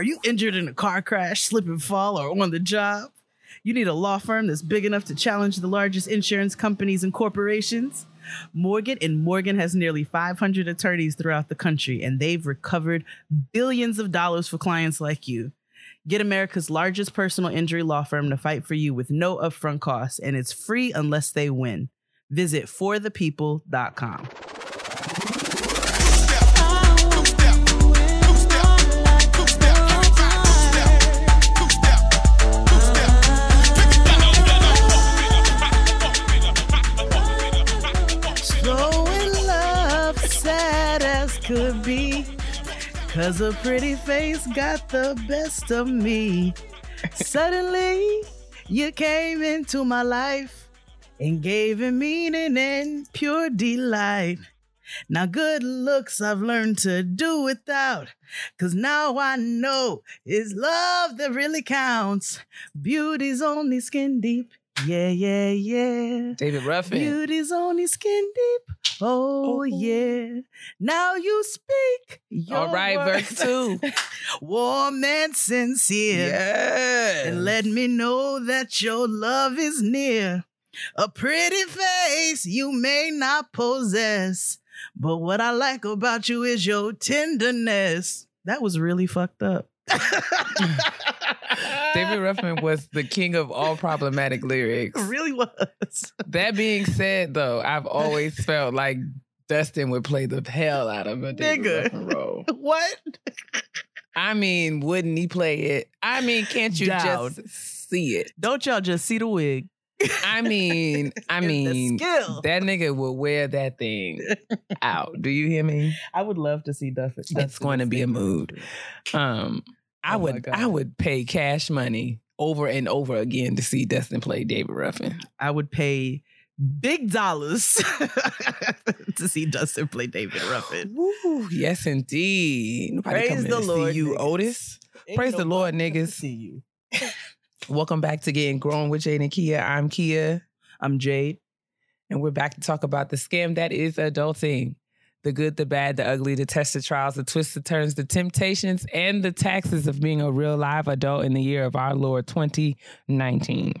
Are you injured in a car crash, slip and fall, or on the job? You need a law firm that's big enough to challenge the largest insurance companies and corporations? Morgan and Morgan has nearly 500 attorneys throughout the country, and they've recovered billions of dollars for clients like you. Get America's largest personal injury law firm to fight for you with no upfront costs, and it's free unless they win. Visit forthepeople.com. could be. Cause a pretty face got the best of me. Suddenly, you came into my life and gave it meaning and pure delight. Now, good looks I've learned to do without. Cause now I know it's love that really counts. Beauty's only skin deep. Yeah, yeah, yeah. David Ruffin. Beauty's only skin deep. Oh, Oh. yeah. Now you speak. All right, verse words. two. Warm and sincere. Yes. And let me know that your love is near. A pretty face you may not possess. But what I like about you is your tenderness. That was really fucked up. David Ruffin was the king of all problematic lyrics. Really was. That being said, though, I've always felt like Dustin would play the hell out of a David Nigga. Role. What? I mean, wouldn't he play it? I mean, can't you just see it? Don't y'all just see the wig? I mean, I mean, skill. that nigga will wear that thing out. Do you hear me? I would love to see Dustin. It's going to be a mood. Um, I Oh would, I would pay cash money over and over again to see Dustin play David Ruffin. I would pay big dollars to see Dustin play David Ruffin. Woo, yes, indeed. Nobody Praise the Lord, see you, niggas. Otis. Ain't Praise the Lord, niggas. See you. Welcome back to Getting Grown with Jade and Kia. I'm Kia, I'm Jade. and we're back to talk about the scam that is adulting. The good, the bad, the ugly, the tests, the trials, the twists, the turns, the temptations, and the taxes of being a real live adult in the year of our Lord 2019.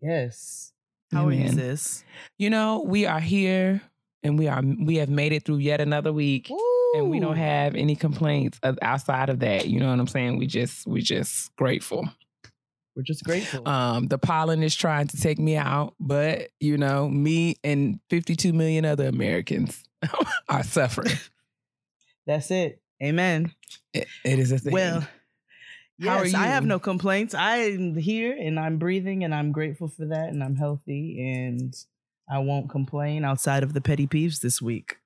Yes. How are you, Amen. sis? You know, we are here and we are we have made it through yet another week. And we don't have any complaints outside of that. You know what I'm saying? We just we just grateful. We're just grateful. Um, the pollen is trying to take me out, but you know, me and 52 million other Americans are suffering. That's it. Amen. It- it is a thing. Well, How are yes, I have no complaints. I'm here and I'm breathing and I'm grateful for that and I'm healthy and I won't complain outside of the petty peeves this week.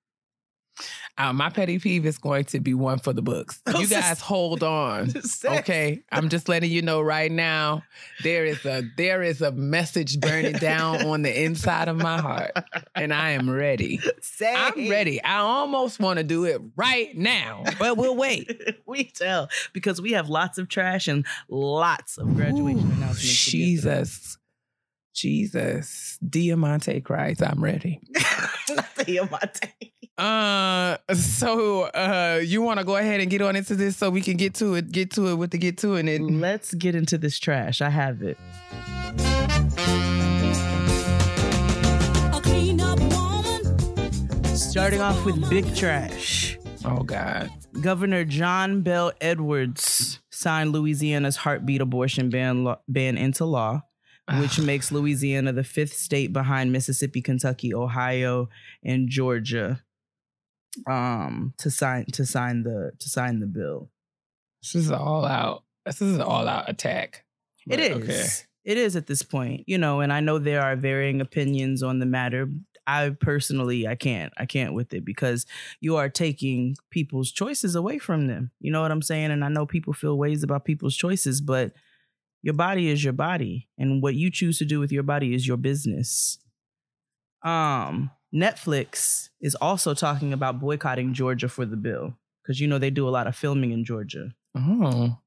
Uh, my petty peeve is going to be one for the books. You guys hold on. Okay, I'm just letting you know right now. There is a there is a message burning down on the inside of my heart, and I am ready. Say I'm ready. I almost want to do it right now, but we'll wait. we tell because we have lots of trash and lots of graduation Ooh, announcements. to get through. Jesus, Jesus, Diamante Christ, I'm ready. Not Diamante. Uh, so uh, you want to go ahead and get on into this so we can get to it, get to it with the get to it. And Let's get into this trash. I have it. A clean up woman. Starting off with big trash. oh God, Governor John Bell Edwards signed Louisiana's heartbeat abortion ban, law, ban into law, which makes Louisiana the fifth state behind Mississippi, Kentucky, Ohio, and Georgia um to sign to sign the to sign the bill. this is all out. This is an all out attack. It But, is. okay. It is at this point, you know, and I know there are varying opinions on the matter. I personally, I can't, I can't with it because you are taking people's choices away from them. You know what I'm saying? And I know people feel ways about people's choices, but your body is your body, and what you choose to do with your body is your business. Um, Netflix is also talking about boycotting Georgia for the bill because you know they do a lot of filming in Georgia. Oh,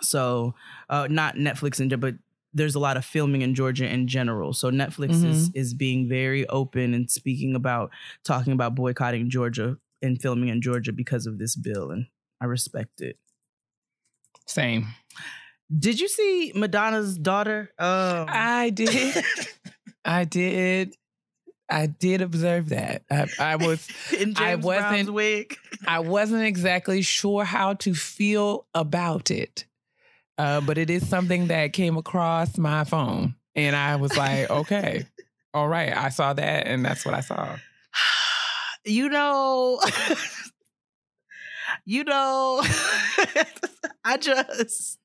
So, uh, not Netflix and but there's a lot of filming in Georgia in general. So Netflix is is being very open and speaking about talking about boycotting Georgia and filming in Georgia because of this bill, and I respect it. Same. Did you see Madonna's daughter? Um, I did. I did. I did observe that. I, I was in James I Brown's wasn't- wig. I wasn't exactly sure how to feel about it. Uh, but it is something that came across my phone. And I was like, okay, all right. I saw that and that's what I saw. You know, you know, I just,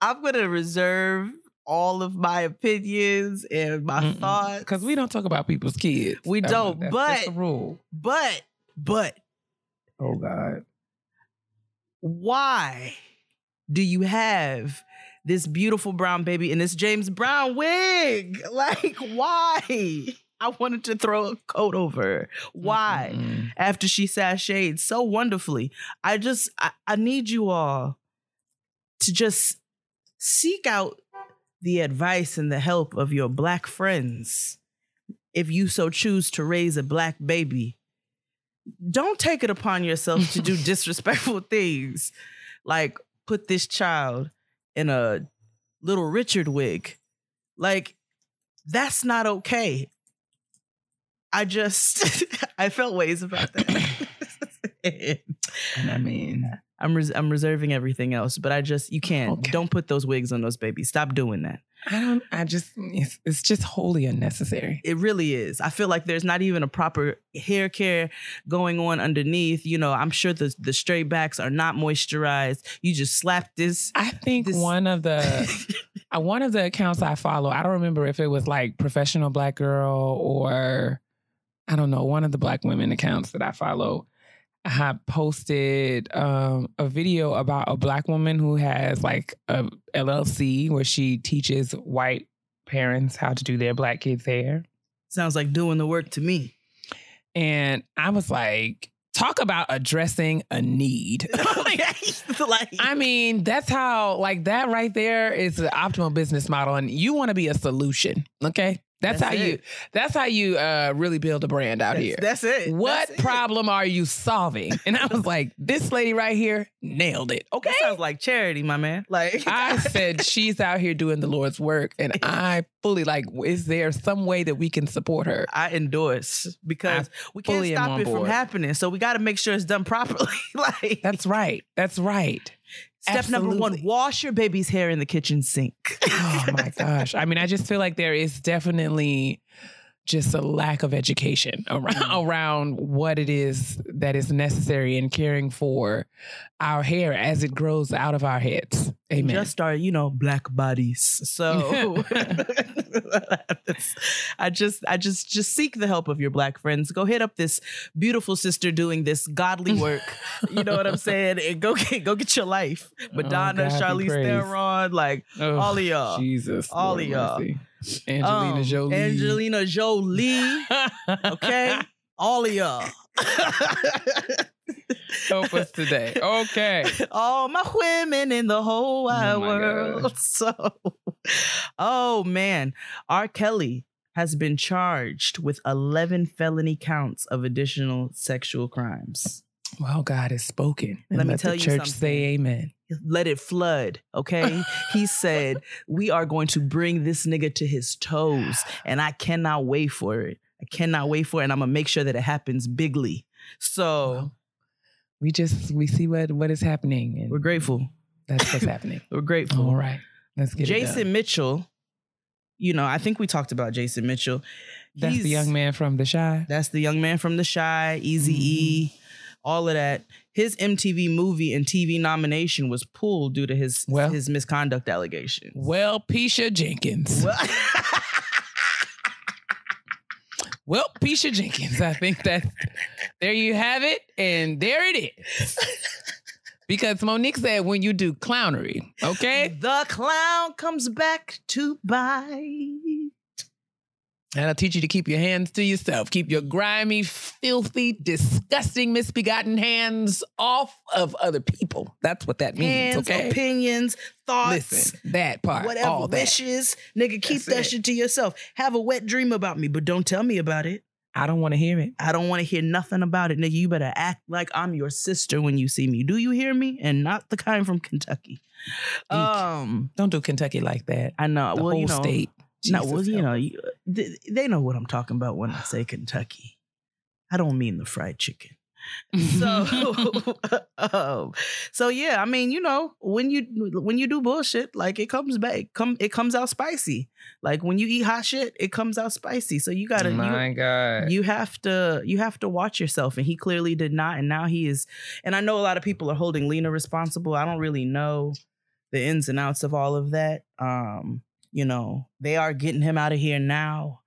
I'm gonna reserve all of my opinions and my thoughts Because we don't talk about people's kids. We don't, that's, but- that's the rule. but, but Oh God. why do you have this beautiful brown baby in this James Brown wig? Like, why? I wanted to throw a coat over her. Why? Mm-mm. After she sashayed so wonderfully. I just, I, I need you all to just seek out the advice and the help of your black friends if you so choose to raise a black baby. Don't take it upon yourself to do disrespectful things like put this child in a little Richard wig. Like, that's not okay. I just, I felt ways about that. And I mean, I'm res- I'm reserving everything else, but I just you can't. Okay. Don't put those wigs on those babies. Stop doing that. I don't, I just, it's, it's just wholly unnecessary. It really is. I feel like there's not even a proper hair care going on underneath. You know, I'm sure the the straight backs are not moisturized. You just slap this. I think This- one of the uh, one of the accounts I follow, I don't remember if it was like professional black girl or I don't know, one of the black women accounts that I follow had posted um, a video about a black woman who has like a LLC where she teaches white parents how to do their black kids' hair. Sounds like doing the work to me. And I was like, talk about addressing a need. like I mean, that's how, like, that right there is the optimal business model. And you want to be a solution. Okay. That's, That's how you, that's how you uh, really build a brand out that's, here. that's it. what That's it. problem are you solving? And I was like, this lady right here nailed it. Okay. That sounds like charity, my man. Like I said, she's out here doing the Lord's work. And I fully like, is there some way that we can support her? I endorse because we can't stop it from happening. So we got to make sure it's done properly. like That's right. That's right. Step number one: wash your baby's hair in the kitchen sink. Oh my gosh. I mean, I just feel like there is definitely just a lack of education around Mm. around what it is that is necessary in caring for our hair as it grows out of our heads. Amen. Just our, you know, black bodies. So I just, I just, just seek the help of your black friends. Go hit up this beautiful sister doing this godly work. you know what I'm saying? And go get, go get your life. Madonna, Oh, God Charlize. Theron, like Ugh, all of y'all. Jesus. All Lord of y'all. mercy. Angelina Um, Jolie. Angelina Jolie. Okay, all of y'all. Help us today. Okay. all my women in the whole wide Oh world. gosh. So, oh man, R. Kelly has been charged with 11 felony counts of additional sexual crimes. Well, God has spoken. And Let me tell the you church something. say amen. Let it flood, okay? he said, We are going to bring this nigga to his toes, and I cannot wait for it. I cannot wait for it, and I'm gonna make sure that it happens bigly. So, Well, we just we see what what is happening and we're grateful. that's what's happening. We're grateful. All right. Let's get it. Jason Mitchell, you know, I think we talked about Jason Mitchell. That's the young man from the Chi. That's the young man from The Chi, Easy E, Mm-hmm. all of that. His MTV movie and TV nomination was pulled due to his Well- his misconduct allegations. Well, Pisha Jenkins. Well- Well, Pisha Jenkins. I think that there you have it, and there it is. Because Mo'Nique said when you do clownery, okay, the clown comes back to bite. That'll teach you to keep your hands to yourself. Keep your grimy, filthy, disgusting, misbegotten hands off of other people. That's what that means, Hands, okay? opinions, thoughts. Listen, that part, Whatever all that. wishes, nigga, keep That's that it. shit to yourself. Have a wet dream about me, but don't tell me about it. I don't want to hear it. I don't want to hear nothing about it, nigga. You better act like I'm your sister when you see me. Do you hear me? And not the kind from Kentucky. Um, Don't do Kentucky like that. I know. The well, whole you know, state. No, Jesus well, you know, you, they, they know what I'm talking about when I say Kentucky. I don't mean the fried chicken. So, um, so yeah, I mean, you know, when you when you do bullshit, like it comes back, come it comes out spicy. Like when you eat hot shit, it comes out spicy. So you gotta you, My God. you have to you have to watch yourself and he clearly did not and now he is and i know a lot of people are holding lena responsible i don't really know the ins and outs of all of that um you know they are getting him out of here now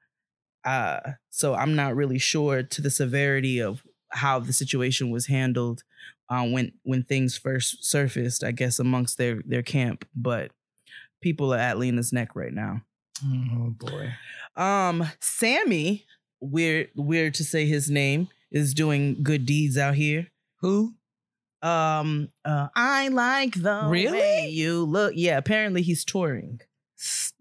uh so i'm not really sure to the severity of how the situation was handled uh, when when things first surfaced i guess amongst their their camp but people are at lena's neck right now oh boy. um, Sammy, weird weird to say his name, is doing good deeds out here. Who? Um, uh, I like the Really? way you look. Yeah, apparently he's touring.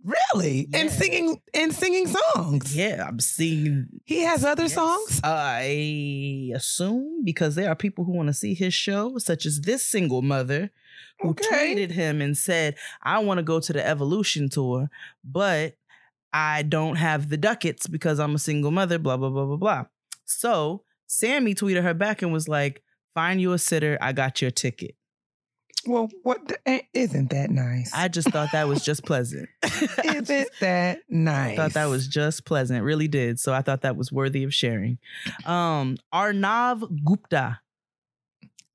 Really? And singing and singing songs. Yeah, I'm seeing. He has other Yes. songs. I assume because there are people who want to see his show, such as this single mother who Okay. tweeted him and said, "I want to go to the Evolution tour, but I don't have the ducats because I'm a single mother." Blah blah blah blah blah. So Sammy tweeted her back and was like, "Find you a sitter. I got your ticket." Well, what the, eh, isn't that nice? I just thought that was just pleasant. Isn't just that nice? I thought that was just pleasant. It really did. So I thought that was worthy of sharing. Um, Arnav Gupta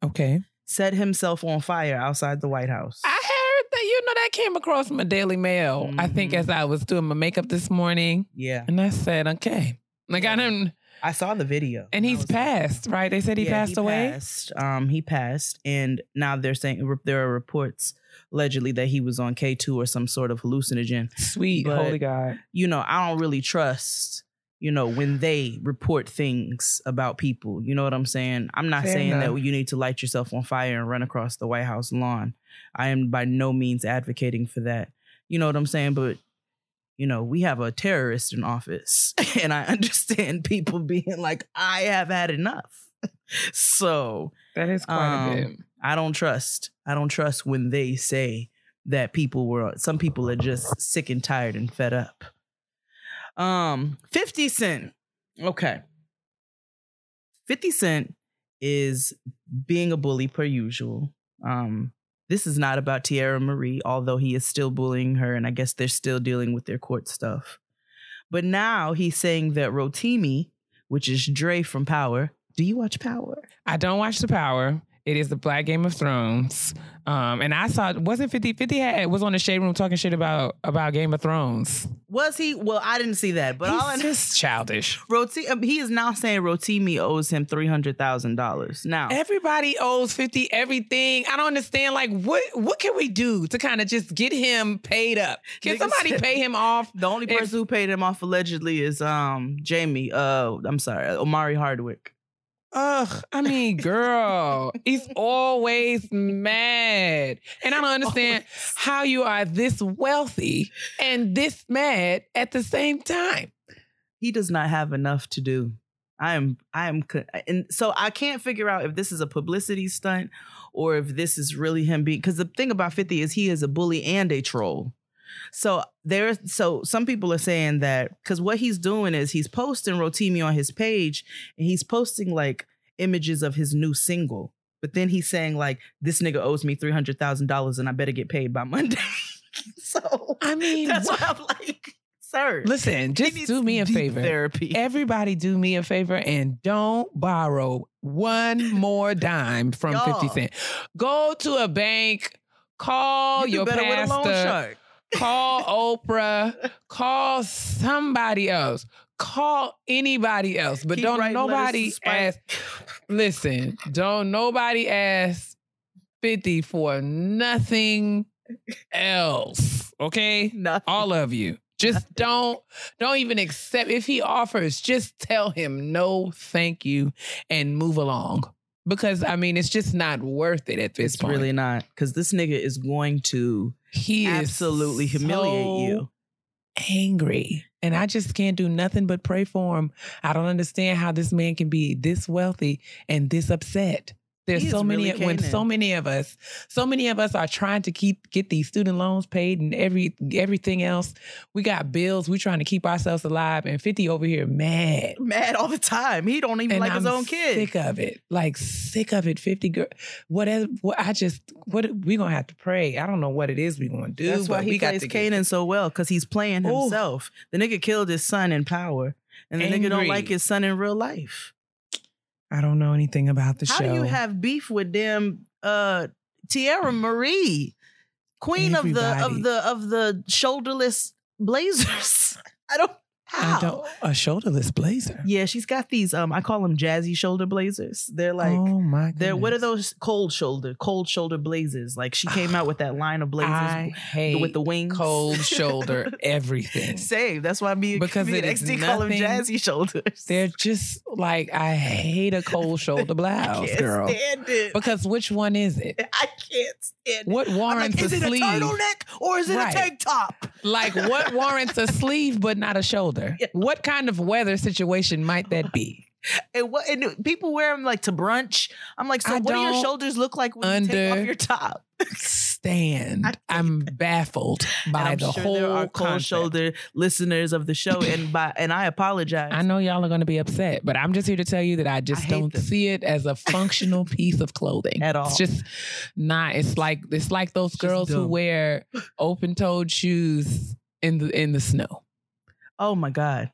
okay. set himself on fire outside the White House. I heard that you know that came across my Daily Mail. I think Mhm. as I was doing my makeup this morning, Yeah, and I said, okay, like I Yeah. didn't, I saw the video, and he's passed, right? They said he Yeah, passed away. Passed. Um, he passed, and now they're saying there are reports allegedly that he was on K two or some sort of hallucinogen. Sweet, But- holy God. You know, I don't really trust. You know, when they report things about people, you know what I'm saying? I'm not Fair saying enough. that you need to light yourself on fire and run across the White House lawn. I am by no means advocating for that. You know what I'm saying? But you know, we have a terrorist in office, and I understand people being like, "I have had enough." so That is quite Um, a bit. I don't trust. I don't trust when they say that people were. Some people are just sick and tired and fed up. Um, Fifty Cent. Okay. Fifty Cent is being a bully per usual. Um, this is not about Teairra Mari, although he is still bullying her, and I guess they're still dealing with their court stuff. But now he's saying that Rotimi, which is Dre from Power. Do you watch Power? I don't watch The Power. It is the Black Game of Thrones. Um, and I saw wasn't 50 50 had, was on the shade room talking shit about about Game of Thrones. Was he? Well, I didn't see that, but all I He's know, just childish. Roti, um, he is now saying Rotimi owes him three hundred thousand dollars. Now, Everybody owes 50 everything. I don't understand. Like, what what can we do to kind of just get him paid up? Can Niggas somebody said- pay him off? the only if- person who paid him off allegedly is um Jamie. Uh, I'm sorry, Omari Hardwick. Ugh, I mean, girl, he's always mad. And I don't understand how you are this wealthy and this mad at the same time. He does not have enough to do. I am. I am. And so I can't figure out if this is a publicity stunt or if this is really him being. Because the thing about Fifty is he is a bully and a troll. So there's so some people are saying that because what he's doing is he's posting Rotimi on his page and he's posting like images of his new single. But then he's saying like this nigga owes me three hundred thousand dollars and I better get paid by Monday. so I mean, that's what- why I'm like, sir, listen, just do me a favor. Therapy. Everybody do me a favor and don't borrow one more dime from Y'all. 50 Cent. Go to a bank, call You your better with a loan pastor, shark. Call Oprah, call somebody else. Call anybody else, but Keep don't writing letters to nobody ask. Listen, don't nobody ask 50 for nothing else. Okay? Nothing. all of you just don't don't even accept if he offers just tell him no thank you and move along because i mean it's just not worth it at this point. it's point really not because this nigga is going to he is absolutely humiliate so you. angry And I just can't do nothing but pray for him. I don't understand how this man can be this wealthy and this upset. There's He so many really when so many of us, so many of us are trying to keep get these student loans paid and every everything else. We got bills. We trying to keep ourselves alive. And 50 over here mad. Mad all the time. He don't even And like I'm his own kid. Sick of it. Like sick of it. 50 girl. Whatever what I just what we gonna have to pray. I don't know what it is we gonna do. That's why he plays Kanan so well because he's playing Ooh. himself. The nigga killed his son in power, and the nigga don't like his son in real life. I don't know anything about the How show. How do you have beef with them? Uh, Teairra Mari, queen of the of the of the shoulderless blazers. I don't. How? I don't a shoulderless blazer. Yeah, she's got these. Um, I call them jazzy shoulder blazers. They're like. oh my They're what are those cold shoulder cold shoulder blazers? Like she came out with that line of blazers I hate with the wings, cold shoulder everything. Same. That's why me Because me it and is XD call them nothing- jazzy shoulders. They're just like I hate a cold shoulder I blouse, can't girl. stand it. Because which one is it? I can't stand it. What I'm like, is a it sleeve? a turtleneck or is it Right. a tank top? Like what warrants a sleeve but not a shoulder? Yeah. What kind of weather situation might that be? And what and people wear them like to brunch. I'm like, so I what do your shoulders look like when you take off your top? Stand. I- I'm baffled by I'm the sure whole there are cold shoulder listeners of the show, and by and I apologize. I know y'all are going to be upset, but I'm just here to tell you that I just hate don't them. see it as a functional piece of clothing At all. It's just not. It's like it's like those It's girls who wear open-toed shoes in the in the snow, Oh my god.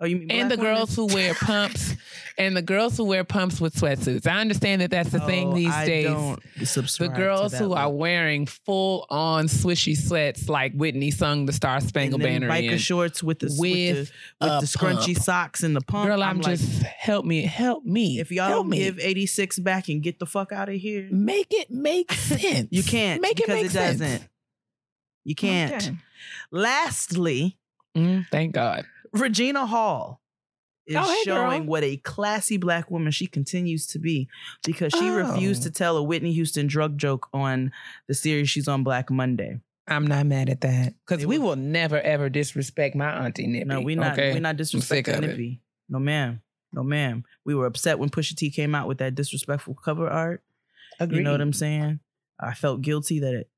Oh, you mean and the women? girls who wear pumps, and the girls who wear pumps with sweatsuits. I understand that that's the thing Oh, these I days. Don't The girls who are wearing full on swishy sweats like Whitney sung the Star Spangled Banner biker in. shorts with the with with the, with the scrunchy socks and the pump. Girl, I'm, like, just help me, help me. if y'all don't me. give 86 back and get the fuck out of here, make it make sense. you can't make it because make it sense. doesn't. You can't. Okay. Lastly, Mm, thank God. Regina Hall is Oh, hey, girl. showing what a classy black woman she continues to be because she refused Oh. to tell a Whitney Houston drug joke on the series she's on Black Monday. I'm not mad at that because we was- will never ever disrespect my auntie Nippy. No, we not okay? we not disrespecting. Nippy. No ma'am. No ma'am. We were upset when Pusha T came out with that disrespectful cover art. Agreed. You know what I'm saying? I felt guilty that it,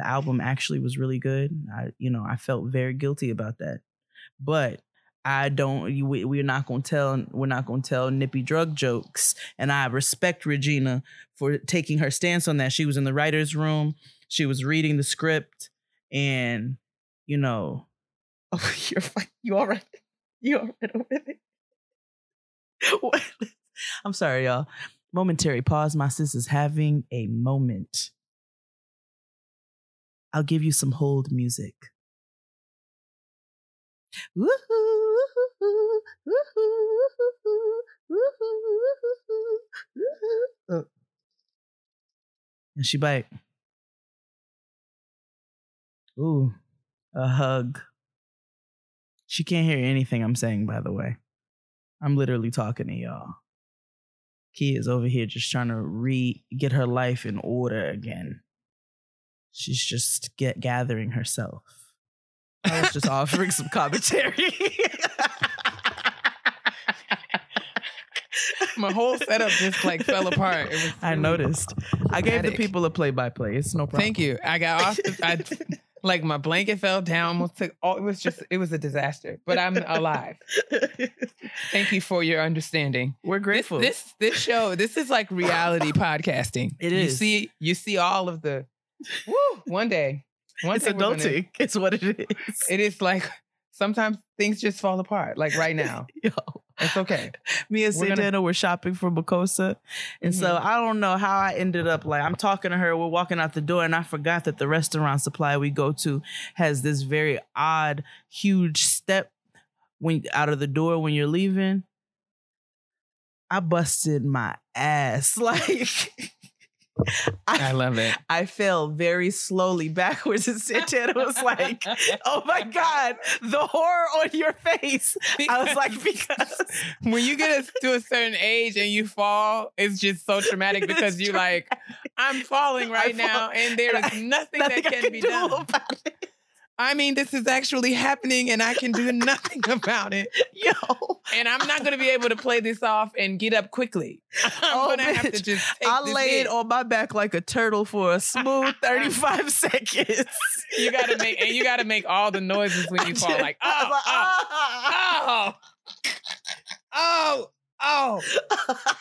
the album actually was really good. I, you know, I felt very guilty about that. But I don't. We, we're not gonna tell. We're not gonna tell nippy drug jokes. And I respect Regina for taking her stance on that. She was in the writers' room. She was reading the script, and you know, oh, you're fine. You all right? You all right over there? I'm sorry, y'all. Momentary pause. My sis is having a moment. I'll give you some hold music. And she bite. Ooh, a hug. She can't hear anything I'm saying, by the way. I'm literally talking to y'all. Key is over here just trying to re get her life in order again. She's just get gathering herself. I was just offering some commentary. My whole setup just like fell apart. I noticed. I gave the people a play by play. It's no problem. Thank you. I got off. The, I like my blanket fell down. Almost took. Oh, it was just. It was a disaster. But I'm alive. Thank you for your understanding. We're grateful. this this show. This is like reality podcasting. It is. You see. You see all of the. Woo! One day. One it's day we're gonna- adulting. It's what it is. it is like sometimes things just fall apart. Like right now. Yo. It's okay. Me and We're gonna- Santana were shopping for Bacosa. And so Mhm. I don't know how I ended up like I'm talking to her, we're walking out the door, and I forgot that the restaurant supply we go to has this very odd, huge step when out of the door when you're leaving. I busted my ass. Like I I, love it. I fell very slowly backwards, and Santana was like, Oh my God, the horror on your face. I was like, because when you get to a certain age and you fall, it's just so traumatic because you're like, I'm falling I right fall- now, and there is nothing, nothing that can can be do done. about it. I mean, this is actually happening and I can do nothing about it. Yo. And I'm not going to be able to play this off and get up quickly. I'm Oh, going to have to just take I laid on my back like a turtle for a smooth 35 seconds. You got to make and you got to make all the noises when you fall like I oh was oh ah. oh oh oh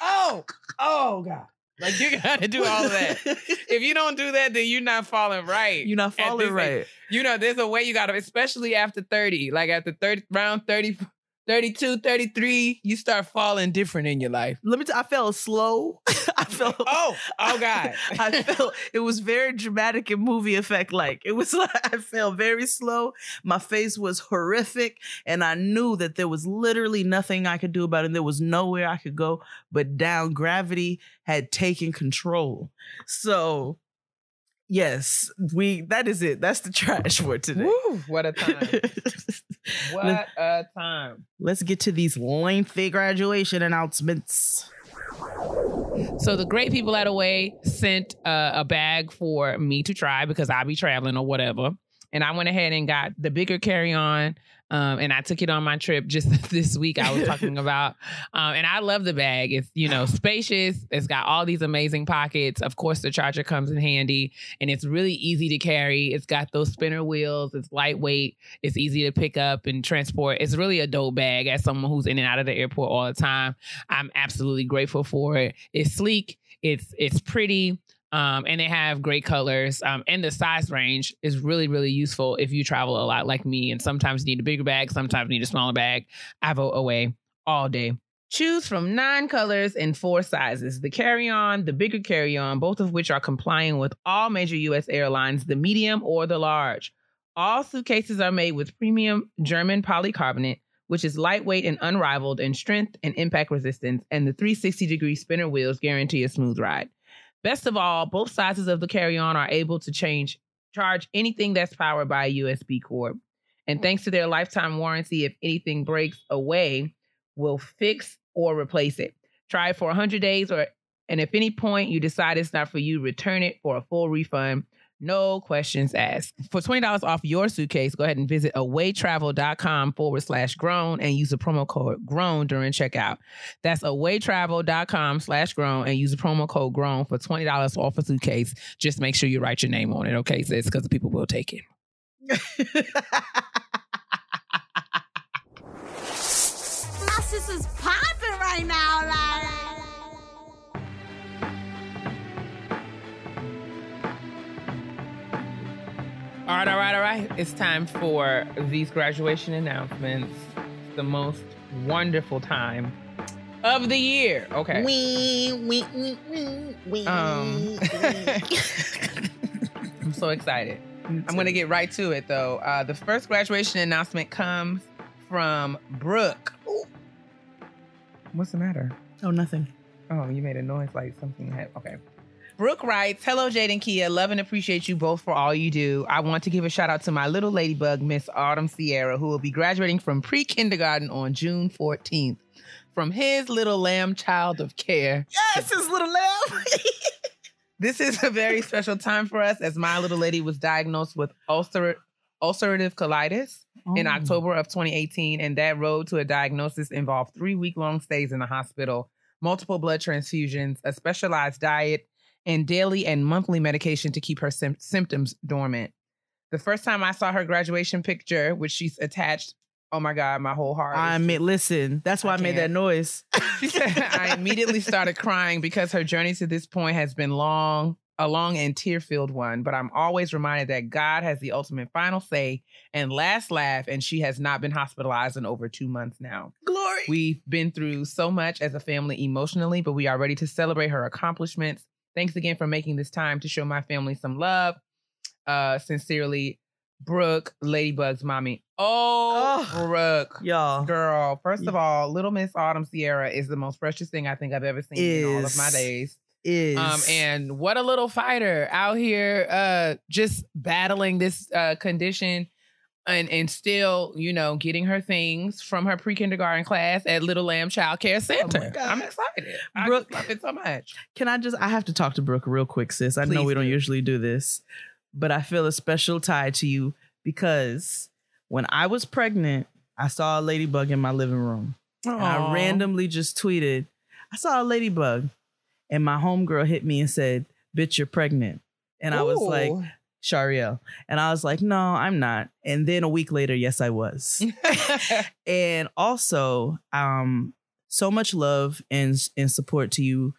oh oh god. Like you got to do all of that. If you don't do that then you're not falling right. You're not falling right. you know, there's a way you got to, especially after 30, like after 30, round 30, 32, 33, you start falling different in your life. Let me tell I felt slow. I felt Oh, oh God. I felt it was very dramatic and movie effect like. It was like I felt very slow. My face was horrific and I knew that there was literally nothing I could do about it. There was nowhere I could go but down. Gravity had taken control. So yes, we that is it. That's the trash for today. Woo, what a time. What a time. Let's get to these lengthy graduation announcements. So the great people at Away sent uh, a bag for me to try because I'll be traveling or whatever. And I went ahead and got the bigger carry on. Um, and I took it on my trip just this week. I was talking about, um, and I love the bag. It's you know spacious. It's got all these amazing pockets. Of course, the charger comes in handy, and it's really easy to carry. It's got those spinner wheels. It's lightweight. It's easy to pick up and transport. It's really a dope bag. As someone who's in and out of the airport all the time, I'm absolutely grateful for it. It's sleek. It's it's pretty. Um, and they have great colors. Um, and the size range is really, really useful if you travel a lot like me and sometimes need a bigger bag, sometimes need a smaller bag. I vote away all day. Choose from nine colors and four sizes the carry on, the bigger carry on, both of which are complying with all major US airlines, the medium or the large. All suitcases are made with premium German polycarbonate, which is lightweight and unrivaled in strength and impact resistance, and the 360 degree spinner wheels guarantee a smooth ride. Best of all, both sizes of the carry on are able to change, charge anything that's powered by a USB cord. And mm. thanks to their lifetime warranty, if anything breaks away, we'll fix or replace it. Try it for 100 days, or and if any point you decide it's not for you, return it for a full refund. No questions asked. For $20 off your suitcase, go ahead and visit awaytravel.com forward slash grown and use the promo code grown during checkout. That's awaytravel.com slash grown and use the promo code grown for $20 off a suitcase. Just make sure you write your name on it, okay, sis? Because people will take it. My sister's popping right now. Like. All right, all right, all right. It's time for these graduation announcements. The most wonderful time of the year. Okay. Wee, wee, wee, wee, wee, Um. I'm so excited. I'm going to get right to it though. Uh, the first graduation announcement comes from Brooke. What's the matter? Oh, nothing. Oh, you made a noise like something had. Okay. Brooke writes, Hello, Jade and Kia. Love and appreciate you both for all you do. I want to give a shout out to my little ladybug, Miss Autumn Sierra, who will be graduating from pre kindergarten on June 14th. From his little lamb child of care. Yes, his little lamb. This is a very special time for us as my little lady was diagnosed with ulcer- ulcerative colitis in Oh. October of 2018. And that road to a diagnosis involved three week long stays in the hospital, multiple blood transfusions, a specialized diet, and daily and monthly medication to keep her sym- symptoms dormant. The first time I saw her graduation picture, which she's attached, oh my God, my whole heart. I mean, listen, that's why I I, made that noise. I immediately started crying because her journey to this point has been long, a long and tear filled one. But I'm always reminded that God has the ultimate final say and last laugh, and she has not been hospitalized in over two months now. Glory. We've been through so much as a family emotionally, but we are ready to celebrate her accomplishments. Thanks again for making this time to show my family some love. Uh, sincerely, Brooke, Ladybug's mommy. Oh, Oh. Brooke. Y'all. Girl, first of all, Little Miss Autumn Sierra is the most precious thing I think I've ever seen in all of my days. Is. Um, and what a little fighter out here, uh, just battling this uh condition and and still, you know, getting her things from her pre-kindergarten class at Little Lamb Child Care oh Center. God. I'm excited. Brooke- just love it so much. Can I just? I have to talk to Brooke real quick, sis. I know we don't usually do this, but I feel a special tie to you because when I was pregnant, I saw a ladybug in my living room. And I randomly just tweeted, I saw a ladybug. And my homegirl hit me and said, Bitch, you're pregnant. And I was like, Ooh. Shariel. And I was like, no, I'm not. And then a week later, yes, I was. and also, um, so much love and and support to you,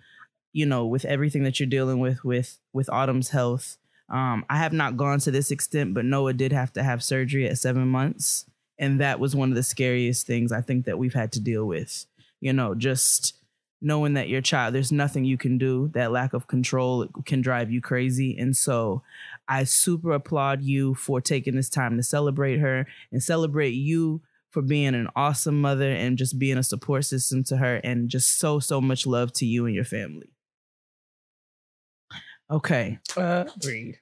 you know, with everything that you're dealing with with with Autumn's health. Um, I have not gone to this extent, but Noah did have to have surgery at seven months. And that was one of the scariest things I think that we've had to deal with. You know, just knowing that your child, there's nothing you can do. That lack of control can drive you crazy. And so I super applaud you for taking this time to celebrate her and celebrate you for being an awesome mother and just being a support system to her and just so, so much love to you and your family. Okay. Uh, Agreed.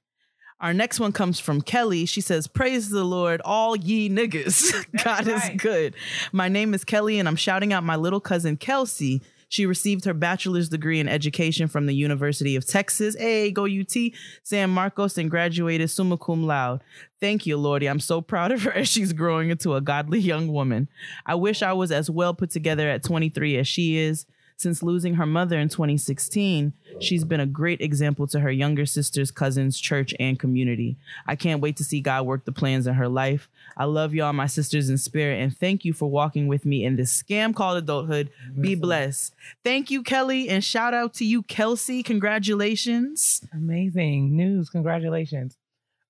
Our next one comes from Kelly. She says, Praise the Lord, all ye niggas. God right. is good. My name is Kelly, and I'm shouting out my little cousin Kelsey. She received her bachelor's degree in education from the University of Texas. Hey, go UT, San Marcos, and graduated summa cum laude. Thank you, Lordy. I'm so proud of her as she's growing into a godly young woman. I wish I was as well put together at 23 as she is. Since losing her mother in 2016, she's been a great example to her younger sisters, cousins, church, and community. I can't wait to see God work the plans in her life. I love y'all, my sisters in spirit, and thank you for walking with me in this scam called adulthood. Be blessed. Thank you, Kelly, and shout out to you, Kelsey. Congratulations. Amazing news. Congratulations.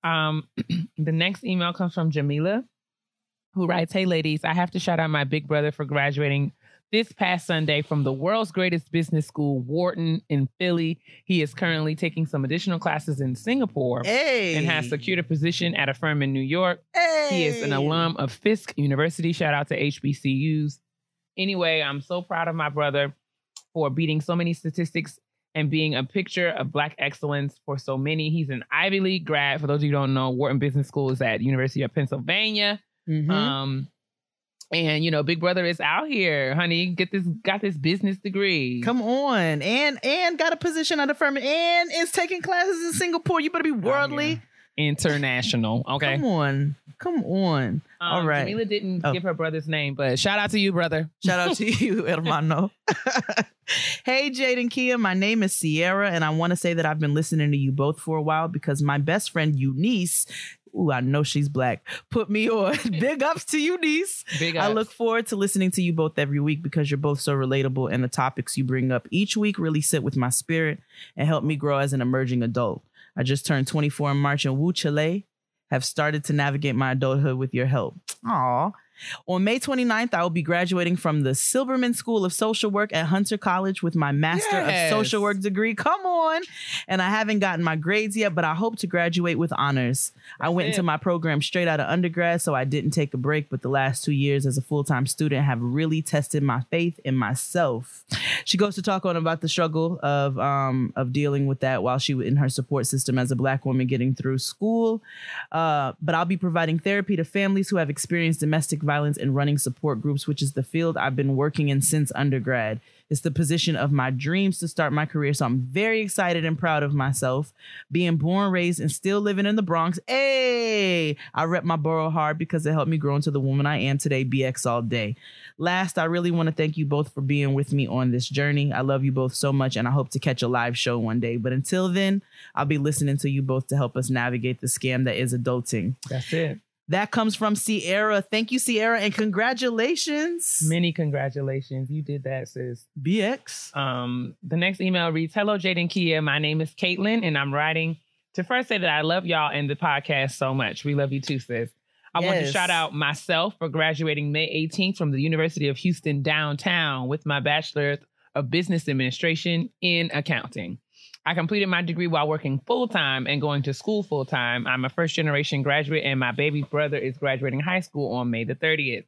Um, the next email comes from Jamila, who writes, Hey ladies, I have to shout out my big brother for graduating this past Sunday from the world's greatest business school, Wharton in Philly. He is currently taking some additional classes in Singapore Hey. and has secured a position at a firm in New York. Hey. He is an alum of Fisk University. Shout out to HBCUs. Anyway, I'm so proud of my brother for beating so many statistics and being a picture of Black excellence for so many. He's an Ivy League grad. For those of you who don't know, Wharton Business School is at University of Pennsylvania. Mhm. Um, and you know, Big Brother is out here, honey. Get this, got this business degree. Come on, and and got a position at a firm, and is taking classes in Singapore. You better be worldly. International. Okay. Come on, come on. All Um, right. Jamila didn't Oh. give her brother's name, but shout out to you, brother. Shout out to you, hermano. hey, Jade and Kia. My name is Sierra, and I want to say that I've been listening to you both for a while because my best friend Eunice, ooh, I know she's black, put me on. Big ups to Eunice. Big ups. I look forward to listening to you both every week because you're both so relatable, and the topics you bring up each week really sit with my spirit and help me grow as an emerging adult. I just turned 24 in March and Wu Chile. Have started to navigate my adulthood with your help. Aw. On May 29th, I will be graduating from the Silberman School of Social Work at Hunter College with my Master Yes. of Social Work degree. Come on. And I haven't gotten my grades yet, but I hope to graduate with honors. I went it. into my program straight out of undergrad, so I didn't take a break. But the last two years as a full time student have really tested my faith in myself. She goes to talk on about the struggle of um, of dealing with that while she was in her support system as a black woman getting through school. Uh, but I'll be providing therapy to families who have experienced domestic violence and running support groups, which is the field I've been working in since undergrad. It's the position of my dreams to start my career. So I'm very excited and proud of myself. Being born, raised, and still living in the Bronx. Hey, I rep my borough hard because it helped me grow into the woman I am today. BX all day. Last, I really want to thank you both for being with me on this journey. I love you both so much, and I hope to catch a live show one day. But until then, I'll be listening to you both to help us navigate the scam that is adulting. That's it. That comes from Sierra. Thank you, Sierra, and congratulations. Many congratulations. You did that, sis. BX. Um, the next email reads Hello, Jade and Kia. My name is Caitlin, and I'm writing to first say that I love y'all and the podcast so much. We love you too, sis. I want to shout out myself for graduating May 18th from the University of Houston downtown with my Bachelor of Business Administration in accounting. I completed my degree while working full time and going to school full time. I'm a first generation graduate, and my baby brother is graduating high school on May the 30th.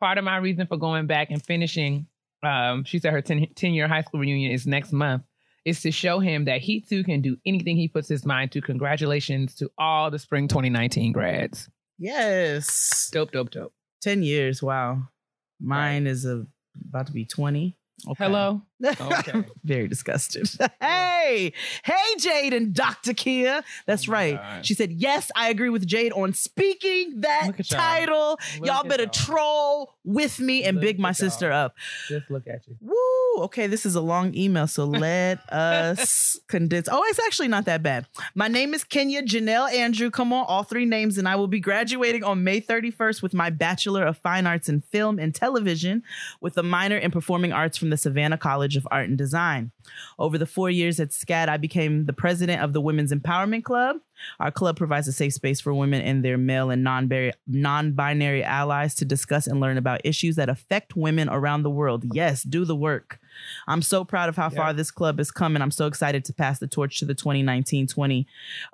Part of my reason for going back and finishing, um, she said her 10, 10 year high school reunion is next month, is to show him that he too can do anything he puts his mind to. Congratulations to all the spring 2019 grads. Yes. Dope, dope, dope. 10 years. Wow. Mine is a, about to be 20. Okay. Hello. Okay. Very disgusted. hey, hey, Jade and Dr. Kia. That's Oh right. God. She said, Yes, I agree with Jade on speaking that at y'all. title. Y'all better y'all. troll with me and Look big my at y'all. sister up. Just look at you. Woo! Okay, this is a long email, so let us condense. Oh, it's actually not that bad. My name is Kenya Janelle Andrew. Come on, all three names, and I will be graduating on May 31st with my Bachelor of Fine Arts in Film and Television with a minor in Performing Arts from the Savannah College of Art and Design. Over the four years at SCAD, I became the president of the Women's Empowerment Club. Our club provides a safe space for women and their male and non-binary, non-binary allies to discuss and learn about issues that affect women around the world. Yes, do the work. I'm so proud of how Yeah. far this club has come, and I'm so excited to pass the torch to the 2019-20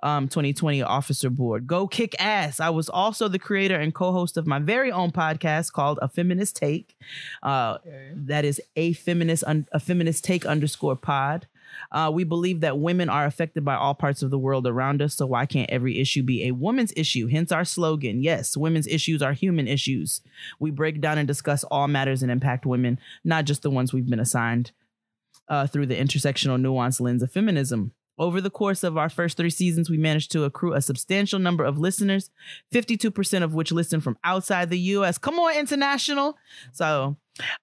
um, 2020 officer board. Go kick ass! I was also the creator and co-host of my very own podcast called A Feminist Take. Uh, that is a feminist un- a feminist take underscore pod. Uh, we believe that women are affected by all parts of the world around us, so why can't every issue be a woman's issue? Hence our slogan: Yes, women's issues are human issues. We break down and discuss all matters that impact women, not just the ones we've been assigned uh, through the intersectional nuance lens of feminism. Over the course of our first three seasons, we managed to accrue a substantial number of listeners, 52% of which listen from outside the US. Come on, international. So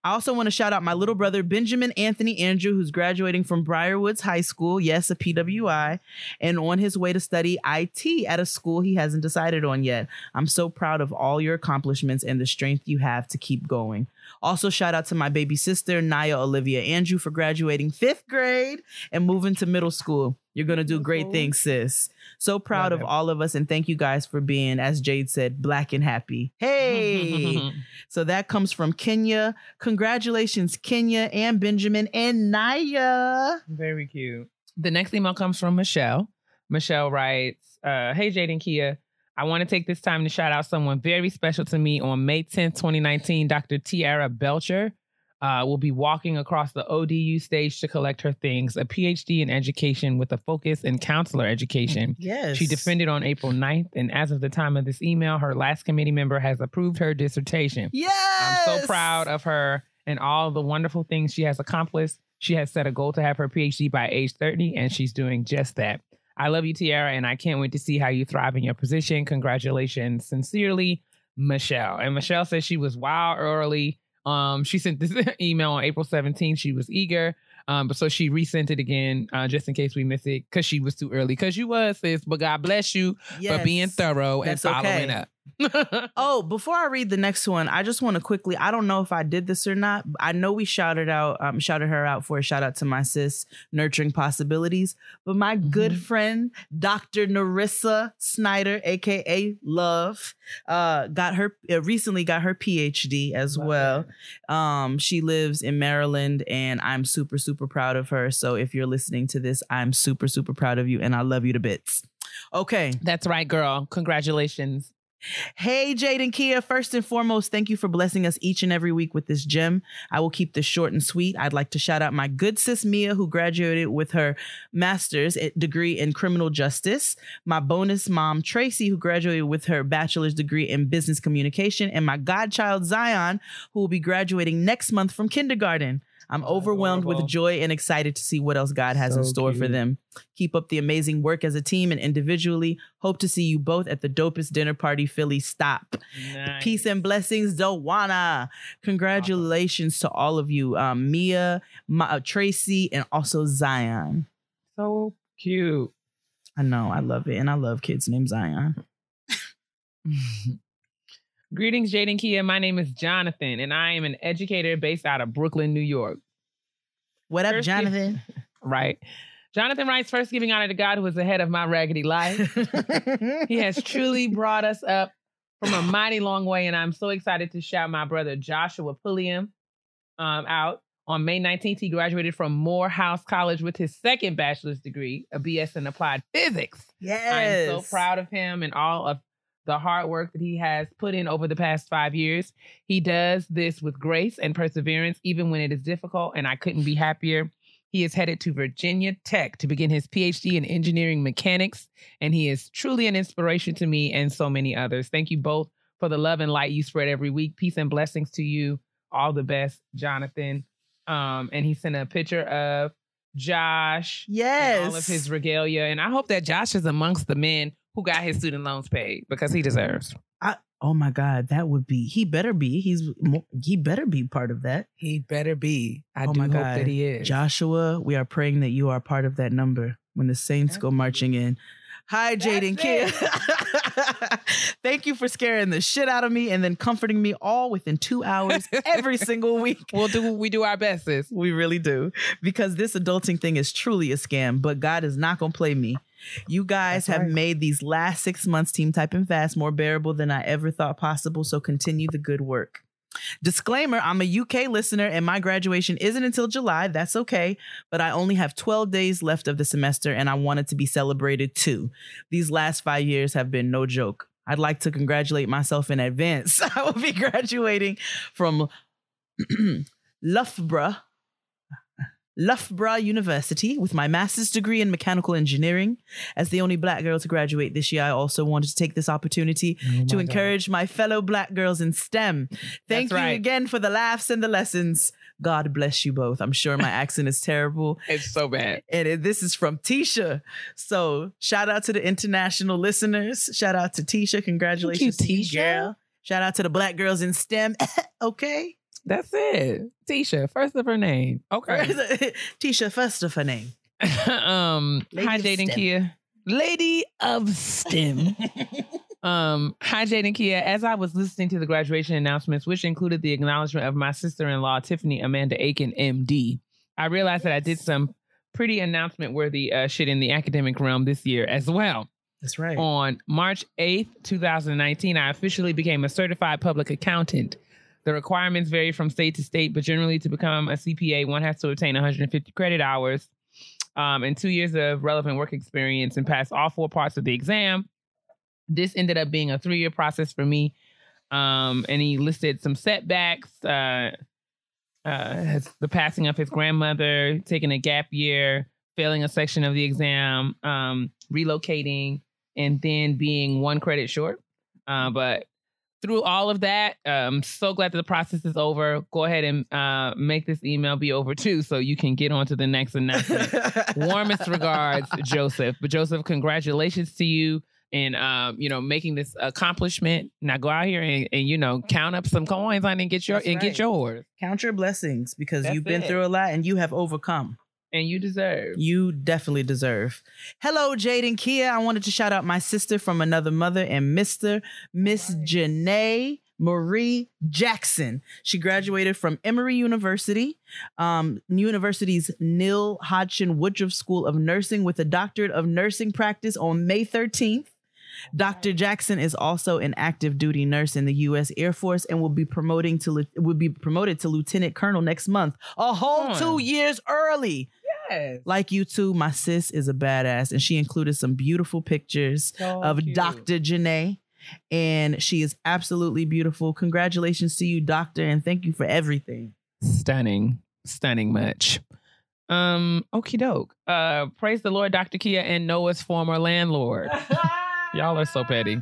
I also want to shout out my little brother, Benjamin Anthony Andrew, who's graduating from Briarwoods High School. Yes, a PWI, and on his way to study IT at a school he hasn't decided on yet. I'm so proud of all your accomplishments and the strength you have to keep going. Also, shout out to my baby sister, Naya Olivia Andrew, for graduating fifth grade and moving to middle school. You're going to do great things, sis. So proud Love of it. all of us. And thank you guys for being, as Jade said, black and happy. Hey. so that comes from Kenya. Congratulations, Kenya and Benjamin and Naya. Very cute. The next email comes from Michelle. Michelle writes, uh, Hey, Jade and Kia. I want to take this time to shout out someone very special to me on May 10th, 2019. Dr. Tiara Belcher uh, will be walking across the ODU stage to collect her things, a PhD in education with a focus in counselor education. Yes. She defended on April 9th, and as of the time of this email, her last committee member has approved her dissertation. Yes. I'm so proud of her and all the wonderful things she has accomplished. She has set a goal to have her PhD by age 30, and she's doing just that. I love you, Tiara, and I can't wait to see how you thrive in your position. Congratulations. Sincerely, Michelle. And Michelle says she was wild early. Um, she sent this email on April 17th. She was eager. Um, but so she resent it again, uh, just in case we miss it, because she was too early. Because you was, sis. But God bless you Yes. for being thorough and following okay. up. Oh, before I read the next one, I just want to quickly. I don't know if I did this or not. I know we shouted out, um, shouted her out for a shout out to my sis, nurturing possibilities. But my good Mhm. friend, Dr. Narissa Snyder, aka Love, uh, got her uh, recently got her PhD as Love well. Um, she lives in Maryland, and I'm super super proud of her. So if you're listening to this, I'm super super proud of you, and I love you to bits. Okay. That's right, girl. Congratulations. Hey, Jade and Kia. First and foremost, thank you for blessing us each and every week with this gem. I will keep this short and sweet. I'd like to shout out my good sis Mia, who graduated with her master's degree in criminal justice, my bonus mom Tracy, who graduated with her bachelor's degree in business communication, and my godchild Zion, who will be graduating next month from kindergarten. I'm overwhelmed with joy and excited to see what else God has in So store for them. Keep up the amazing work as a team and individually. Hope to see you both at the dopest dinner party Philly stop. Peace and blessings, Dowana. Congratulations to all of you, um, Mia, Ma- uh, Tracy, and also Zion. So cute. I know, I love it, and I love kids named Zion. Greetings, Jade and Kia. My name is Jonathan, and I am an educator based out of Brooklyn, New York. What up, First, Jonathan? Right. Jonathan writes, first giving honor to God who is the head of my raggedy life. He has truly brought us up from a mighty long way, and I'm so excited to shout my brother Joshua Pulliam um, out. On May 19th, he graduated from Morehouse College with his second bachelor's degree, a BS in applied physics. yes. I'm so proud of him and all of the hard work that he has put in over the past five years. He does this with grace and perseverance, even when it is difficult, and I couldn't be happier. He is headed to Virginia Tech to begin his PhD in engineering mechanics, and he is truly an inspiration to me and so many others. Thank you both for the love and light you spread every week. Peace and blessings to you. All the best, Jonathan. Um, and he sent a picture of Josh. Yes. all of his regalia. And I hope that Josh is amongst the men who got his student loans paid because he deserves. I, oh my God, that would be. He better be. He's mo- he better be part of that. He better be. I Oh do my hope God. that he is. Joshua, we are praying that you are part of that number when the Saints go marching in. Hi, Jade and Kia. Thank you for scaring the shit out of me and then comforting me all within two hours every single week. We'll do we do our best, sis. We really do. Because this adulting thing is truly a scam, but God is not going to play me. You guys That's have right. made these last six months, Team Type and Fast, more bearable than I ever thought possible. So continue the good work. Disclaimer I'm a UK listener and my graduation isn't until July. That's okay. But I only have 12 days left of the semester and I want it to be celebrated too. These last five years have been no joke. I'd like to congratulate myself in advance. I will be graduating from Loughborough, Loughborough University with my master's degree in mechanical engineering. As the only black girl to graduate this year, I also wanted to take this opportunity Oh to encourage my fellow black girls in STEM. Thank That's you right. again for the laughs and the lessons. God bless you both. I'm sure my accent is terrible. It's so bad. And it- this is from Tisha. So shout out to the international listeners. Shout out to Tisha. Congratulations, to you, Tisha. girl. Shout out to the black girls in STEM. okay. That's it. Tisha, first of her name. Okay. Tisha, first of her name. um Lady hi of Jade and STEM. Kia. Lady of STEM. um, hi Jade and Kia. As I was listening to the graduation announcements, which included the acknowledgement of my sister-in-law, Tiffany Amanda Aiken, MD, I realized that I did some pretty announcement-worthy uh, shit in the academic realm this year as well. That's right. On March 8th, 2019, I officially became a certified public accountant. The requirements vary from state to state, but generally to become a CPA, one has to obtain 150 credit hours um, and two years of relevant work experience and pass all four parts of the exam. This ended up being a three year process for me. Um, and he listed some setbacks, uh, uh, the passing of his grandmother, taking a gap year, failing a section of the exam, um, relocating, and then being one credit short. Uh, but through all of that, uh, I'm so glad that the process is over. Go ahead and uh, make this email be over too, so you can get on to the next announcement. Warmest regards, Joseph. But Joseph, congratulations to you and um, you know making this accomplishment. Now go out here and, and you know count up some coins on and get your That's and right. get yours. Count your blessings because That's you've been it. through a lot and you have overcome. And you deserve. You definitely deserve. Hello, Jade and Kia. I wanted to shout out my sister from another mother and Mr. Miss Janae Marie Jackson. She graduated from Emory University, um, university's Nell Hodgson Woodruff School of Nursing with a doctorate of nursing practice on May 13th. Dr. Jackson is also an active duty nurse in the U.S. Air Force and will be promoting to li- will be promoted to lieutenant colonel next month, a whole two years early. Yes. Like you too, my sis is a badass, and she included some beautiful pictures So of cute. Dr. Janae, and she is absolutely beautiful. Congratulations to you, Doctor, and thank you for everything. Stunning. Stunning much. Um, okie doke. Uh praise the Lord, Dr. Kia and Noah's former landlord. Y'all are so petty.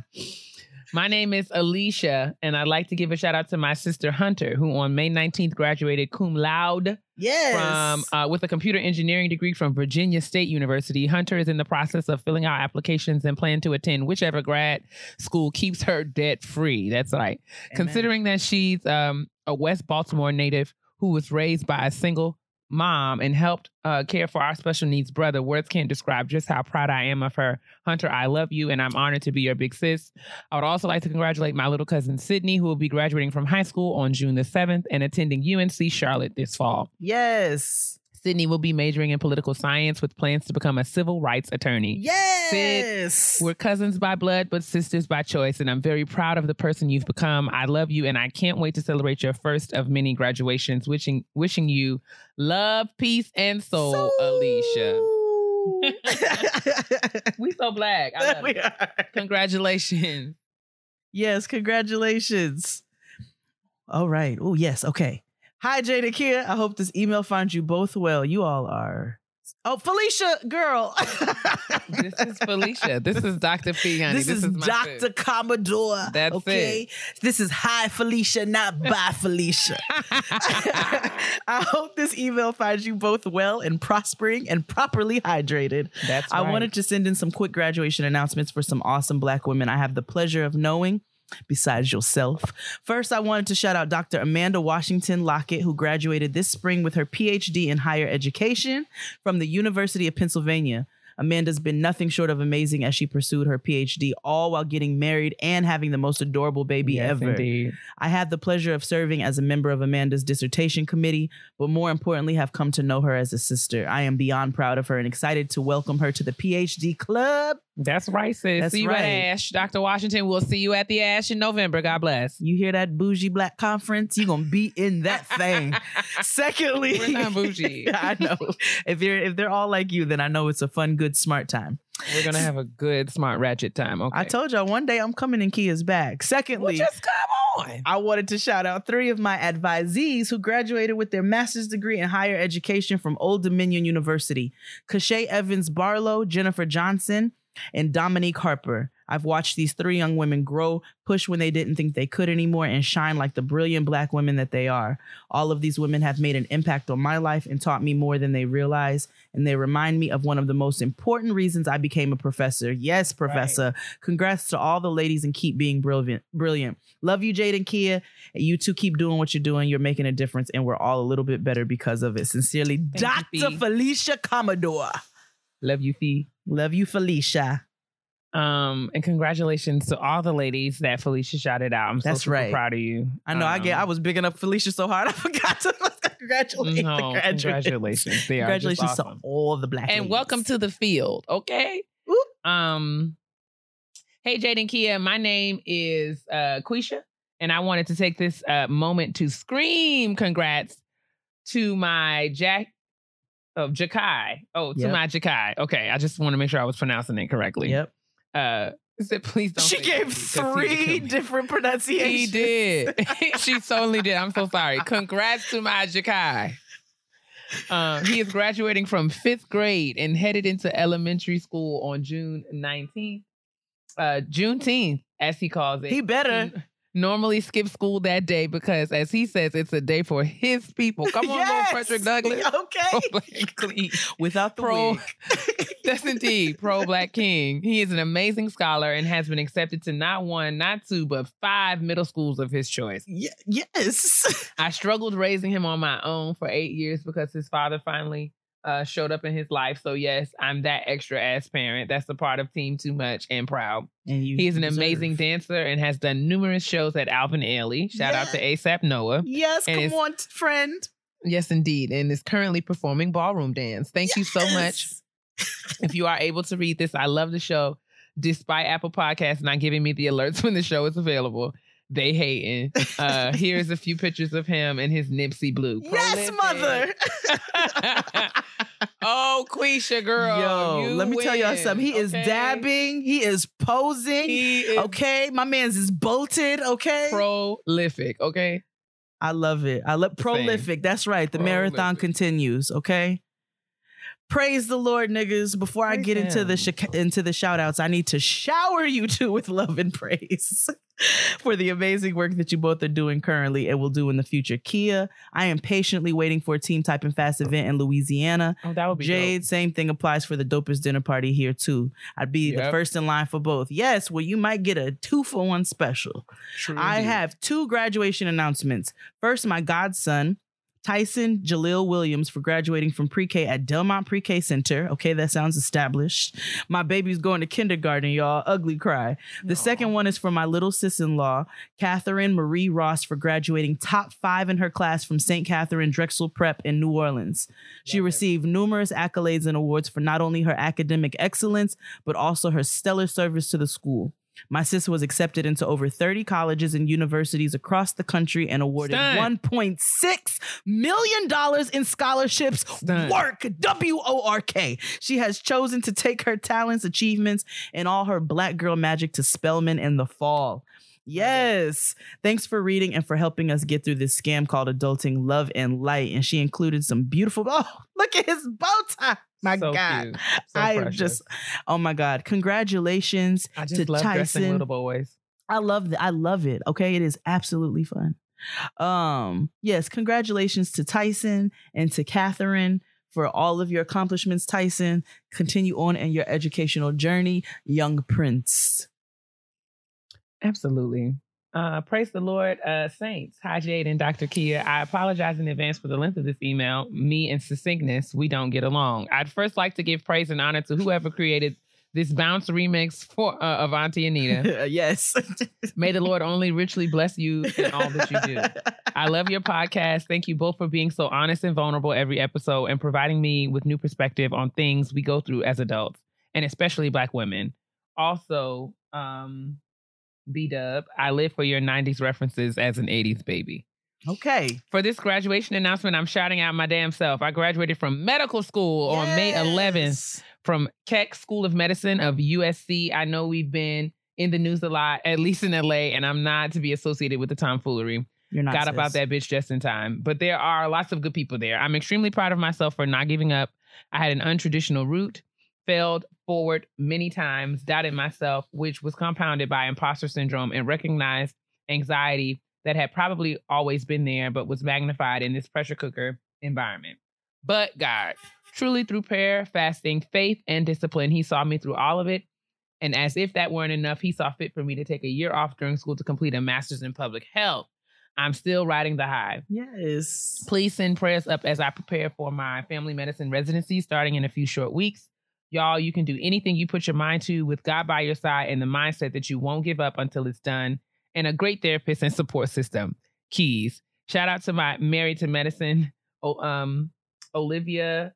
My name is Alicia, and I'd like to give a shout out to my sister Hunter, who on May 19th graduated cum laude Yes. from uh, with a computer engineering degree from Virginia State University. Hunter is in the process of filling out applications and plan to attend whichever grad school keeps her debt free. That's right. Amen. Considering that she's um, a West Baltimore native who was raised by a single mom and helped uh, care for our special needs brother, words can't describe just how proud I am of her. Hunter, I love you and I'm honored to be your big sis. I would also like to congratulate my little cousin Sydney, who will be graduating from high school on June the 7th and attending UNC Charlotte this fall. Yes. Sydney will be majoring in political science with plans to become a civil rights attorney. Yes. We're cousins by blood, but sisters by choice, and I'm very proud of the person you've become. I love you, and I can't wait to celebrate your first of many graduations. Wishing, wishing you love, peace, and soul, Alicia. We so black. I love we it. are. Congratulations. Yes, congratulations. All right. Oh, yes. Okay. Hi, Jada Kia. I hope this email finds you both well. You all are Oh, Felicia, girl. This is Felicia. This is Dr. Fee, honey. This, is, my Dr. Commodore. That's okay? This is hi Felicia, not bye Felicia. I hope this email finds you both well and prospering and properly hydrated. That's right. I wanted to send in some quick graduation announcements for some awesome black women I have the pleasure of knowing. Besides yourself. First, I wanted to shout out Dr. Amanda Washington Lockett, who graduated this spring with her PhD in higher education from the University of Pennsylvania. Amanda's been nothing short of amazing as she pursued her PhD, all while getting married and having the most adorable baby Yes, ever. indeed. I had the pleasure of serving as a member of Amanda's dissertation committee, but more importantly, have come to know her as a sister. I am beyond proud of her and excited to welcome her to the PhD club. That's right, sis. That's see you right. at ASHE. Dr. Washington, we'll see you at the ASHE in November. God bless. You hear that bougie black conference? You're gonna be in that thing. Secondly, We're not bougie. I know. If you're if they're all like you, then I know it's a fun, good, smart time. We're gonna have a good smart ratchet time. Okay. I told y'all one day I'm coming in Kia's bag. well, Secondly, just come on. I wanted to shout out three of my advisees who graduated with their master's degree in higher education from Old Dominion University Cachet Evans Barlow, Jennifer Johnson, and Dominique Harper. I've watched these three young women grow, push when they didn't think they could anymore, and shine like the brilliant black women that they are. All of these women have made an impact on my life and taught me more than they realize. And they remind me of one of the most important reasons I became a professor. Yes, professor. Congrats to all the ladies and keep being brilliant. Brilliant. Love you, Jade and Kia. You two keep doing what you're doing. You're making a difference, and we're all a little bit better because of it. Sincerely, you, Dr. Fee. Felicia Commodore. Love you, Fee. Love you, Felicia. Um, and congratulations to all the ladies that Felicia shouted out. I'm so That's super right. proud of you. I know I get. Um, I was bigging up Felicia so hard I forgot to congratulate. No, the graduates. congratulations. They Congratulations awesome. to all the black and ladies. welcome to the field. Okay. Oop. Um. Hey, Jade and Kia. My name is uh, Quisha, and I wanted to take this uh, moment to scream congrats to my Jack of Jakai. Oh, to Yep. my Jakai. Okay, I just want to make sure I was pronouncing it correctly. Yep. Uh, said please don't. She gave Jack, 'cause he would three different pronunciations. He did. she totally did. I'm so sorry. Congrats to my Jakai. Um, he is graduating from fifth grade and headed into elementary school on June 19th. Uh, Juneteenth, as he calls it. He better. Normally skip school that day because, as he says, it's a day for his people. Come on, Yes. Lord Frederick Douglass. Okay. Pro-Black Queen. Without the Pro- wig. Yes, indeed. Pro Black King. He is an amazing scholar and has been accepted to not one, not two, but five middle schools of his choice. Ye- yes. I struggled raising him on my own for eight years because his father finally uh, showed up in his life. So, yes, I'm that extra ass parent. That's a part of Team Too Much and Proud. And He is an deserve. amazing dancer and has done numerous shows at Alvin Ailey. Shout out to ASAP Noah. Yes, And come on, friend. Yes, indeed. And is currently performing ballroom dance. Thank you so much. If you are able to read this, I love the show. Despite Apple Podcasts not giving me the alerts when the show is available, they hating. Uh, here's a few pictures of him and his Nipsey Blue. Yes, mother. oh, Quisha girl. Yo, let me tell y'all something. He is dabbing. He is posing. He is okay, my man's is bolted. Okay, prolific. Okay. I love it. I love prolific. That's right. The marathon continues. Okay. Praise the Lord, niggas. Before I Praise get into the sh- into the shout outs, I need to shower you two with love and praise for the amazing work that you both are doing currently and will do in the future. Kia, I am patiently waiting for a Team Type and Fast event in Louisiana. Oh, that would be Jade, same thing applies for the dopest dinner party here too. I'd be the first in line for both. Yes, well, you might get a two for one special. True I have two graduation announcements. First, my godson, Tyson Jaleel Williams, for graduating from pre K at Delmont Pre K Center. Okay, that sounds established. My baby's going to kindergarten, y'all. Ugly cry. The second one is for my little sis in law, Catherine Marie Ross, for graduating top five in her class from St. Katharine Drexel Prep in New Orleans. She Love it. received numerous accolades and awards for not only her academic excellence, but also her stellar service to the school. My sister was accepted into over 30 colleges and universities across the country and awarded Stunt. $1.6 million in scholarships. Stunt. Work, W O R K. She has chosen to take her talents, achievements, and all her black girl magic to Spelman in the fall. Yes. Thanks for reading and for helping us get through this scam called Adulting Love and Light. And she included some beautiful, oh, look at his bow tie. My So God. So I precious. just, oh my God. Congratulations I just to love dressing Tyson. little boys. I love that. I love it. Okay. It is absolutely fun. Um, yes, congratulations to Tyson and to Catherine for all of your accomplishments, Tyson. Continue on in your educational journey, young prince. Absolutely. Uh, praise the Lord, uh, saints. Hi, Jade and Dr. Kia. I apologize in advance for the length of this email. Me and succinctness, we don't get along. I'd first like to give praise and honor to whoever created this bounce remix for uh, of Auntie Anita. yes. May the Lord only richly bless you in all that you do. I love your podcast. Thank you both for being so honest and vulnerable every episode and providing me with new perspective on things we go through as adults, and especially Black women. Also, um, B Dub, I live for your 90s references as an 80s baby. Okay. For this graduation announcement, I'm shouting out my damn self. I graduated from medical school on May 11th from Keck School of Medicine of USC. I know we've been in the news a lot, at least in LA, and I'm not to be associated with the tomfoolery. You're not Got about that bitch just in time. But there are lots of good people there. I'm extremely proud of myself for not giving up. I had an untraditional route, failed forward many times, doubted myself, which was compounded by imposter syndrome and recognized anxiety that had probably always been there, but was magnified in this pressure cooker environment. But God, truly through prayer, fasting, faith, and discipline, He saw me through all of it. And as if that weren't enough, He saw fit for me to take a year off during school to complete a master's in public health. I'm still riding the high. Yes. Please send prayers up as I prepare for my family medicine residency starting in a few short weeks. Y'all, you can do anything you put your mind to with God by your side and the mindset that you won't give up until it's done, and a great therapist and support system. Keys. Shout out to my married to medicine, oh, um, Olivia,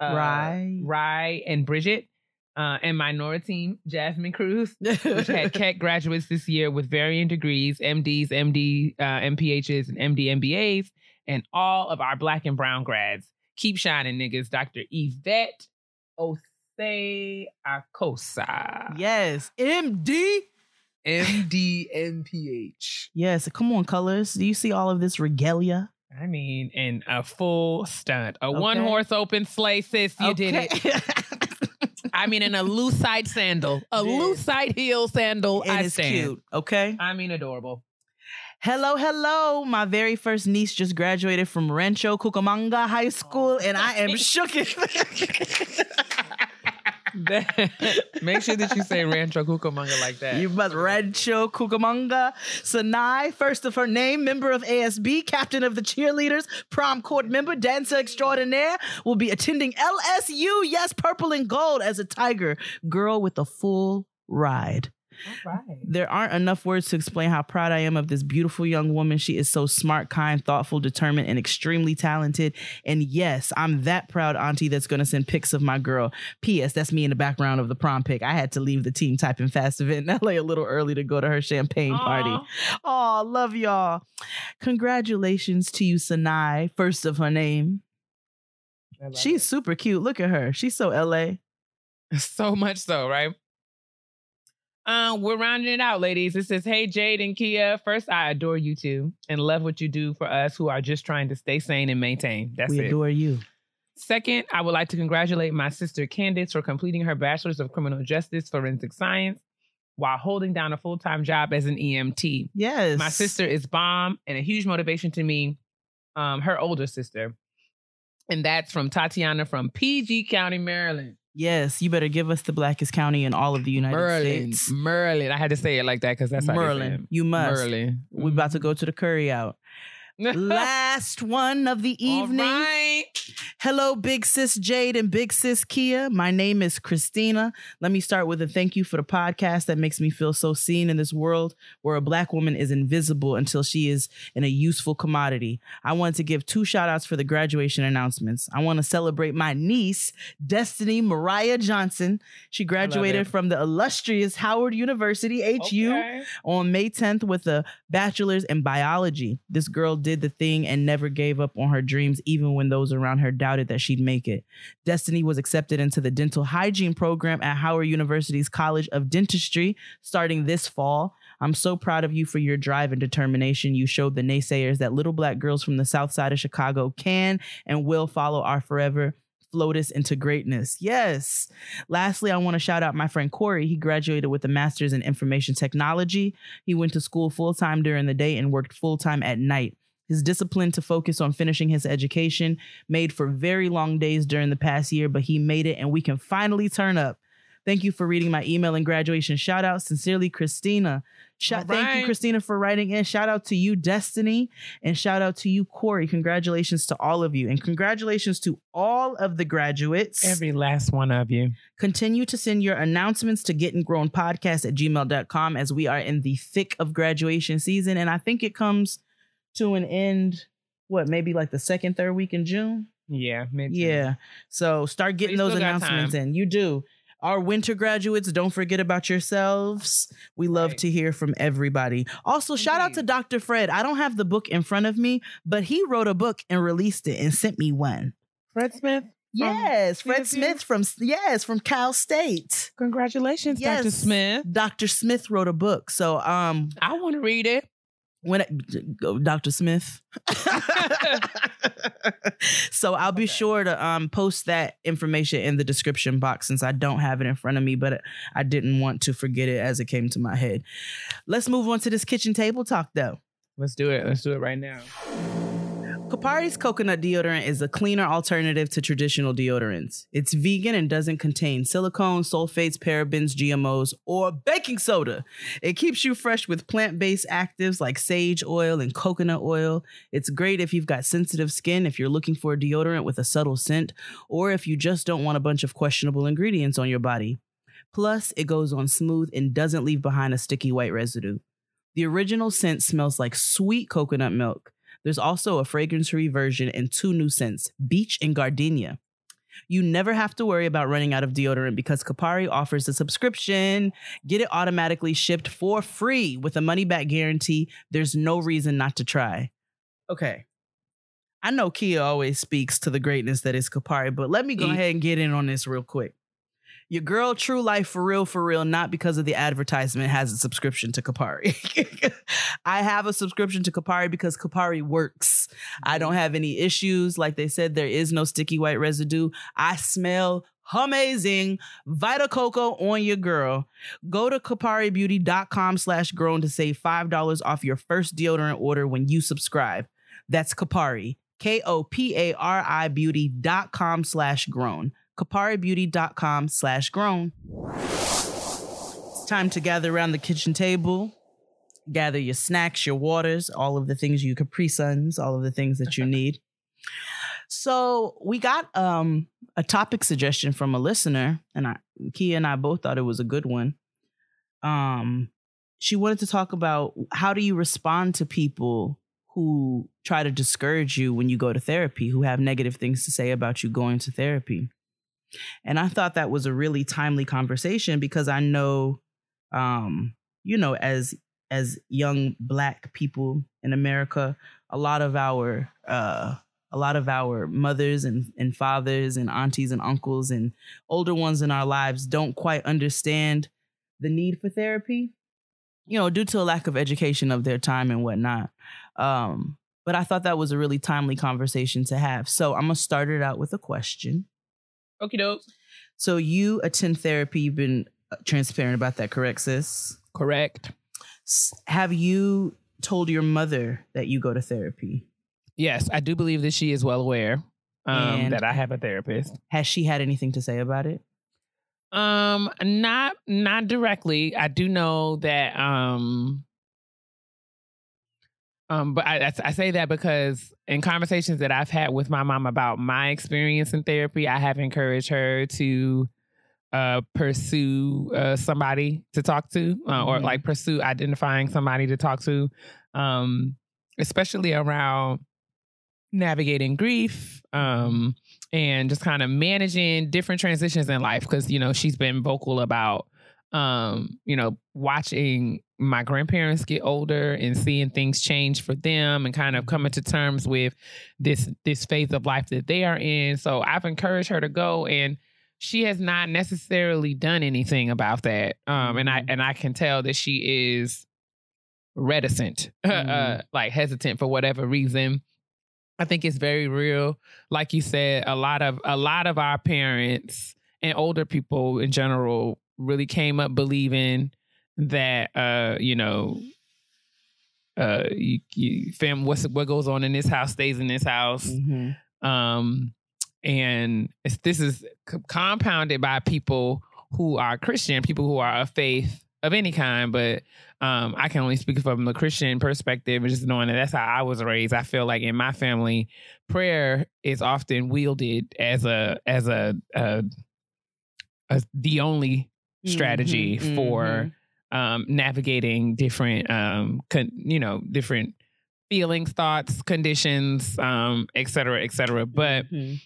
uh, Rye. Rye, and Bridget, uh, and my Nora team, Jasmine Cruz which had Keck graduates this year with varying degrees, MDs, MD, uh, MPHs, and MD MBAs, and all of our black and brown grads. Keep shining, niggas. Dr. Yvette Osei Acosa. yes. MD. MD MPH. Yes. Come on, colors. Do you see all of this regalia? I mean, in a full stunt. A one horse open sleigh, sis. You did it. it. I mean, in a lucite sandal, a Yeah. lucite heel sandal. and I it's stand. cute. Okay. I mean, adorable. Hello, hello. My very first niece just graduated from Rancho Cucamonga High School, and I am shook. Make sure that you say Rancho Cucamonga like that. You must Rancho Cucamonga. Sanai, first of her name, member of ASB, captain of the cheerleaders, prom court member, dancer extraordinaire, will be attending LSU. Yes, purple and gold as a tiger girl with a full ride. All right. There aren't enough words to explain how proud I am of this beautiful young woman. She is so smart, kind, thoughtful, determined, and extremely talented. And yes, I'm that proud auntie that's going to send pics of my girl. P.S. That's me in the background of the prom pic. I had to leave the team typing fast event in LA a little early to go to her champagne party. Oh, love y'all. Congratulations to you, Sanai, first of her name. I love She's super cute. Look at her. She's so LA. so much so, right? Um, we're rounding it out, ladies. It says, Hey Jade and Kia. First, I adore you two and love what you do for us who are just trying to stay sane and maintain. That's we it. adore you. Second, I would like to congratulate my sister Candace for completing her bachelor's of criminal justice forensic science while holding down a full-time job as an EMT. Yes. My sister is bomb and a huge motivation to me. Um, her older sister, and that's from Tatiana from PG County, Maryland. Yes, you better give us the blackest county in all of the United Merlin, States. Merlin. I had to say it like that because that's how they say Merlin. You must. Merlin. We're about to mm-hmm. go to the curry out. Last one of the evening. All right. Hello, Big Sis Jade and Big Sis Kia. My name is Christina. Let me start with a thank you for the podcast that makes me feel so seen in this world where a black woman is invisible until she is in a useful commodity. I want to give two shout outs for the graduation announcements. I want to celebrate my niece, Destiny Mariah Johnson. She graduated from the illustrious Howard University, HU Okay. on May 10th with a bachelor's in biology. This girl did the thing and never gave up on her dreams, even when those around her doubted that she'd make it. Destiny was accepted into the dental hygiene program at Howard University's College of Dentistry starting this fall. I'm so proud of you for your drive and determination. You showed the naysayers that little black girls from the south side of Chicago can and will follow our forever float us into greatness. Yes. Lastly, I want to shout out my friend Corey. He graduated with a master's in information technology. He went to school full time during the day and worked full time at night. His discipline to focus on finishing his education made for very long days during the past year, but he made it and we can finally turn up. Thank you for reading my email and graduation shout out. Sincerely, Christina. Shout, All Thank you. Christina, for writing in. Shout out to you, Destiny, and shout out to you, Corey. Congratulations to all of you, and congratulations to all of the graduates. Every last one of you. Continue to send your announcements to getting grown podcast at gmail.com as we are in the thick of graduation season. And I think it comes to an end, what, maybe like the second, third week in June? Yeah. mid- Yeah. So start getting those announcements in. You do. Our winter graduates, don't forget about yourselves. We love Right. to hear from everybody. Also, shout out to Dr. Fred. I don't have the book in front of me, but he wrote a book and released it and sent me one. Fred Smith. Yes, Fred CSU? Smith from yes, from Cal State. Congratulations, Dr. Smith. Dr. Smith wrote a book. So um I want to read it. When go, Dr. Smith. so I'll be Okay. sure to um post that information in the description box since I don't have it in front of me, but I didn't want to forget it as it came to my head. Let's move on to this kitchen table talk though. Let's do it. Let's do it right now. Kopari's coconut deodorant is a cleaner alternative to traditional deodorants. It's vegan and doesn't contain silicone, sulfates, parabens, GMOs, or baking soda. It keeps you fresh with plant based actives like sage oil and coconut oil. It's great if you've got sensitive skin, if you're looking for a deodorant with a subtle scent, or if you just don't want a bunch of questionable ingredients on your body. Plus, it goes on smooth and doesn't leave behind a sticky white residue. The original scent smells like sweet coconut milk. There's also a fragrance free version and two new scents, Beach and Gardenia. You never have to worry about running out of deodorant because Kopari offers a subscription. Get it automatically shipped for free with a money back guarantee. There's no reason not to try. Okay. I know Kia always speaks to the greatness that is Kopari, but let me go ahead and get in on this real quick. Your girl, True Life, for real, for real, not because of the advertisement, has a subscription to Kopari. I have a subscription to Kopari because Kopari works. I don't mm-hmm. have any issues. Like they said, there is no sticky white residue. I smell amazing. Vita Coco on your girl. Go to koparibeauty.com slash grown to save $5 off your first deodorant order when you subscribe. That's Kopari. K-O-P-A-R-I beauty.com slash grown. koparibeauty.com slash grown. It's time to gather around the kitchen table. Gather your snacks, your waters, all of the things you Capri Suns, all of the things that you need. So we got um a topic suggestion from a listener, and I Kia and I both thought it was a good one. Um, she wanted to talk about how do you respond to people who try to discourage you when you go to therapy, who have negative things to say about you going to therapy. And I thought that was a really timely conversation because I know, um, you know, as as young black people in America, a lot of our uh, a lot of our mothers and, and fathers and aunties and uncles and older ones in our lives don't quite understand the need for therapy, you know, due to a lack of education of their time and whatnot. Um, but I thought that was a really timely conversation to have. So I'm gonna start it out with a question. Okie doke. So you attend therapy. You've been uh, transparent about that, correct, sis? Correct. Have you told your mother that you go to therapy? Yes, I do believe that she is well aware um, that I have a therapist. Has she had anything to say about it? Um, not not directly. I do know that. Um, um, but I, I, say that because in conversations that I've had with my mom about my experience in therapy, I have encouraged her to uh, pursue uh, somebody to talk to, uh, or Mhm. like pursue identifying somebody to talk to, um, especially around navigating grief um, and just kind of managing different transitions in life. Because you know she's been vocal about um, you know watching my grandparents get older and seeing things change for them and kind of coming to terms with this this phase of life that they are in. So I've encouraged her to go and she has not necessarily done anything about that. Um and I Mhm. and I can tell that she is reticent, uh, Mhm. like hesitant for whatever reason. I think it's very real. Like you said, a lot of a lot of our parents and older people in general really came up believing that uh, you know, uh you, you fam what's what goes on in this house stays in this house. Mm-hmm. Um and it's, this is c- compounded by people who are Christian, people who are of faith of any kind, but um, I can only speak from a Christian perspective, just knowing that that's how I was raised. I feel like in my family, prayer is often wielded as a as a, a, a the only strategy Mhm, for um, navigating different, um, con- you know, different feelings, thoughts, conditions, um, et cetera, et cetera. But Mhm.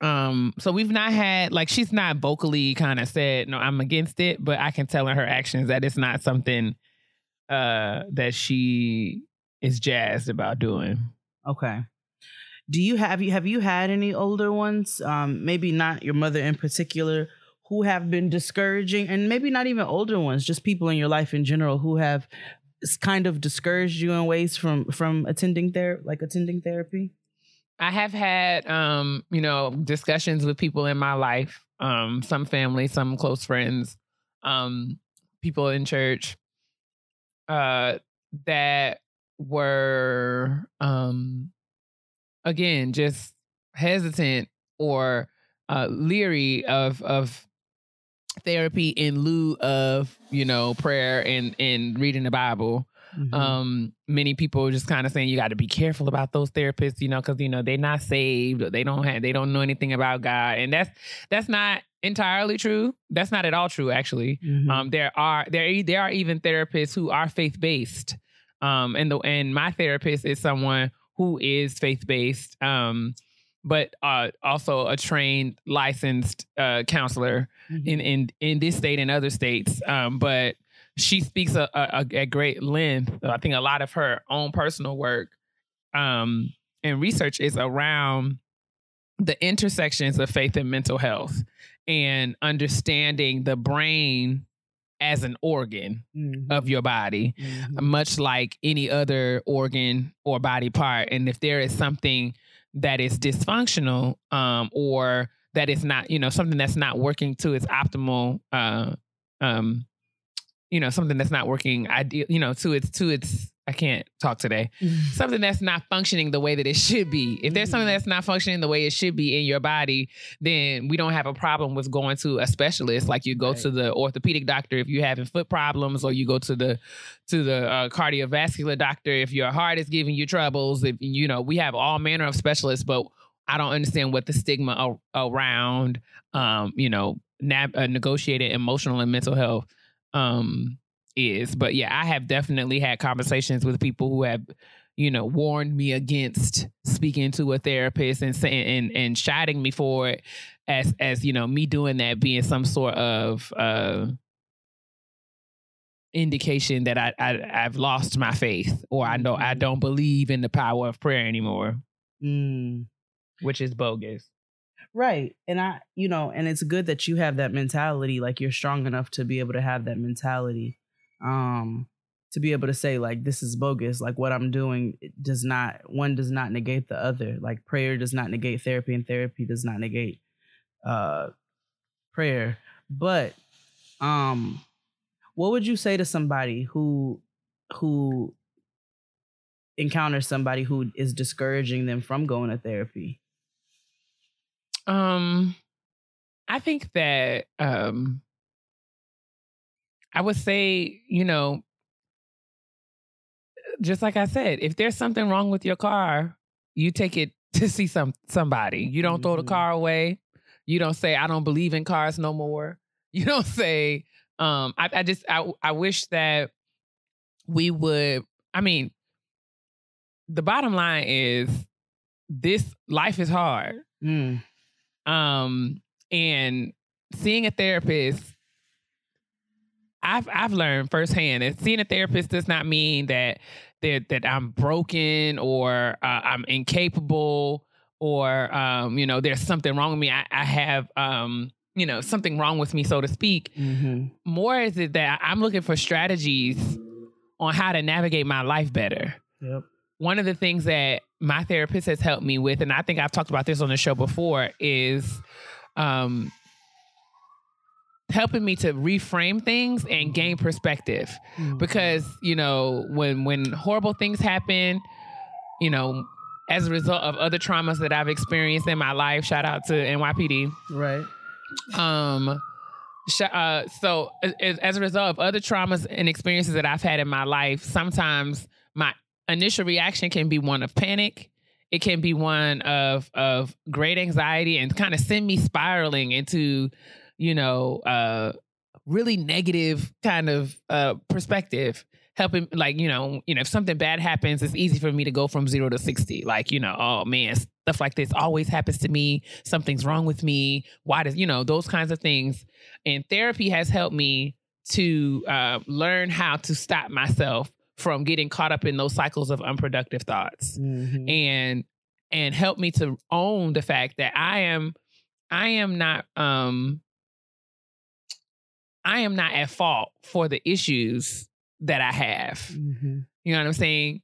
um, so we've not had like she's not vocally kind of said no, I'm against it, but I can tell in her actions that it's not something uh that she is jazzed about doing. Okay. Do you have you have you had any older ones? Um, maybe not your mother in particular, who have been discouraging, and maybe not even older ones, just people in your life in general who have kind of discouraged you in ways from from attending there, like attending therapy. I have had um, you know, discussions with people in my life, um, some family, some close friends, um, people in church, uh, that were um again just hesitant or uh leery of of therapy in lieu of, you know, prayer and and reading the Bible. Mhm. um many people just kind of saying you got to be careful about those therapists you know because you know they're not saved they don't have they don't know anything about god. And that's that's not entirely true. That's not at all true actually. Mhm. um there are there there are even therapists who are faith-based. Um and the and my therapist is someone who is faith-based. Um but uh also a trained licensed uh counselor Mhm. in in in this state and other states. Um, but she speaks a, a, a- at great length. I think a lot of her own personal work um, and research is around the intersections of faith and mental health and understanding the brain as an organ Mhm. of your body Mhm. much like any other organ or body part. And if there is something that is dysfunctional um, or that is not, you know, something that's not working to its optimal, uh, um, you know, something that's not working ideal, you know, to its to its. I can't talk today. Something that's not functioning the way that it should be. If there's something Mhm. that's not functioning the way it should be in your body, then we don't have a problem with going to a specialist. Like you go Right. to the orthopedic doctor if you're having foot problems, or you go to the to the uh, cardiovascular doctor if your heart is giving you troubles. If you know, we have all manner of specialists, but I don't understand what the stigma a- around, um, you know, nab- uh, negotiated emotional and mental health um, is. But yeah, I have definitely had conversations with people who have, you know, warned me against speaking to a therapist and saying and and chiding me for it as as you know me doing that being some sort of uh indication that I, I I've lost my faith or I know I don't believe in the power of prayer anymore, Mm. which is bogus. Right. And I, you know, and it's good that you have that mentality. Like you're strong enough to be able to have that mentality. Um, to be able to say, like, this is bogus. Like what I'm doing does not one does not negate the other. Like prayer does not negate therapy, and therapy does not negate uh prayer. But um what would you say to somebody who who encounters somebody who is discouraging them from going to therapy? Um, I think that um, I would say, you know, just like I said, if there's something wrong with your car, you take it to see some somebody. You don't throw the Mhm. car away. You don't say I don't believe in cars no more. You don't say um I, I just I I wish that we would I mean the bottom line is this life is hard Mm. um and seeing a therapist i've i've learned firsthand that seeing a therapist does not mean that that that i'm broken or uh, i'm incapable or um you know there's something wrong with me. I, I have um you know something wrong with me so to speak. Hmm more is it that i'm looking for strategies on how to navigate my life better. Yep. one of the things that my therapist has helped me with, and I think I've talked about this on the show before, is um, helping me to reframe things and gain perspective. Because you know, when when horrible things happen, you know, as a result of other traumas that I've experienced in my life, shout out to NYPD. Right. Um, sh- uh, so as, as a result of other traumas and experiences that I've had in my life, sometimes my initial reaction can be one of panic. It can be one of of great anxiety and kind of send me spiraling into, you know, uh, really negative kind of uh, perspective. Helping, like you know, you know, if something bad happens, it's easy for me to go from zero to sixty. Like you know, oh man, stuff like this always happens to me. Something's wrong with me. Why does you know those kinds of things? And therapy has helped me to uh, learn how to stop myself from getting caught up in those cycles of unproductive thoughts Mhm. and and help me to own the fact that I am I am not um I am not at fault for the issues that I have. Mhm. You know what I'm saying?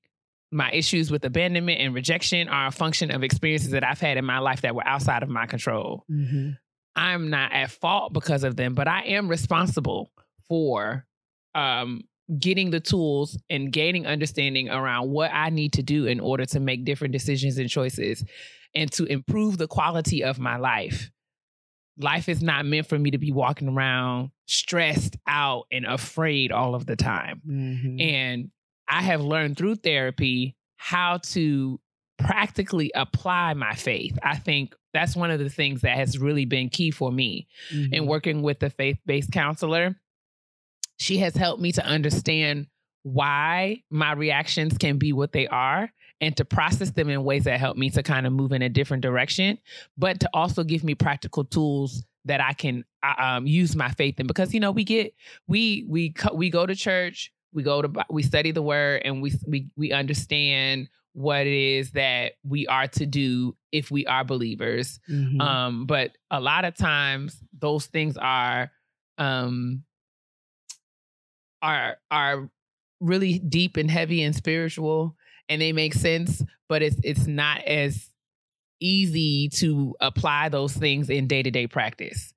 My issues with abandonment and rejection are a function of experiences that I've had in my life that were outside of my control. Mhm. I'm not at fault because of them, but I am responsible for um, getting the tools and gaining understanding around what I need to do in order to make different decisions and choices and to improve the quality of my life. Life is not meant for me to be walking around stressed out and afraid all of the time. Mhm. And I have learned through therapy how to practically apply my faith. I think that's one of the things that has really been key for me in Mhm. working with a faith based counselor. She has helped me to understand why my reactions can be what they are and to process them in ways that help me to kind of move in a different direction, but to also give me practical tools that I can uh, um, use my faith in. Because you know, we get we we we go to church, we go to we study the word, and we we we understand what it is that we are to do if we are believers. Mhm. Um, but a lot of times those things are um are are really deep and heavy and spiritual and they make sense, but it's it's not as easy to apply those things in day-to-day practice.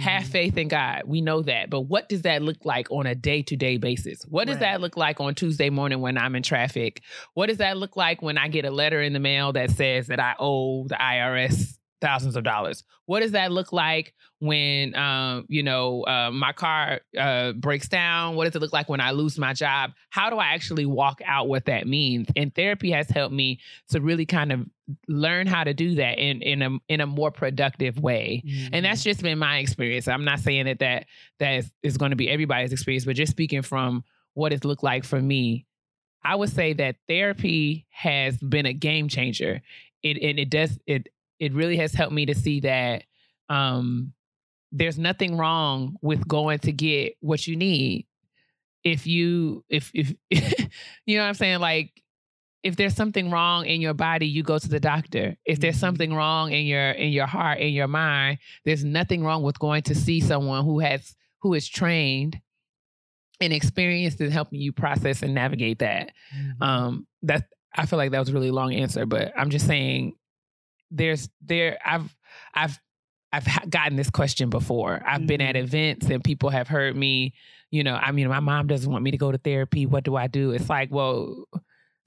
Have Mhm. faith in God. We know that. But what does that look like on a day to day basis? What does Right. that look like on Tuesday morning when I'm in traffic? What does that look like when I get a letter in the mail that says that I owe the IRS thousands of dollars? What does that look like when, um, you know, uh, my car uh, breaks down? What does it look like when I lose my job? How do I actually walk out what that means? And therapy has helped me to really kind of learn how to do that in in a in a more productive way and that's just been my experience i'm not saying that that that is, is going to be everybody's experience but just speaking from what it's looked like for me i would say that therapy has been a game changer it and it does it it really has helped me to see that um there's nothing wrong with going to get what you need if you if if you know what i'm saying like if there's something wrong in your body you go to the doctor if there's Mhm. something wrong in your in your heart in your mind there's nothing wrong with going to see someone who has who is trained and experienced in helping you process and navigate that Mhm. um that i feel like that was a really long answer but i'm just saying there's there i've i've i've gotten this question before. I've been at Mhm. events and people have heard me you know i mean my mom doesn't want me to go to therapy. What do i do? It's like well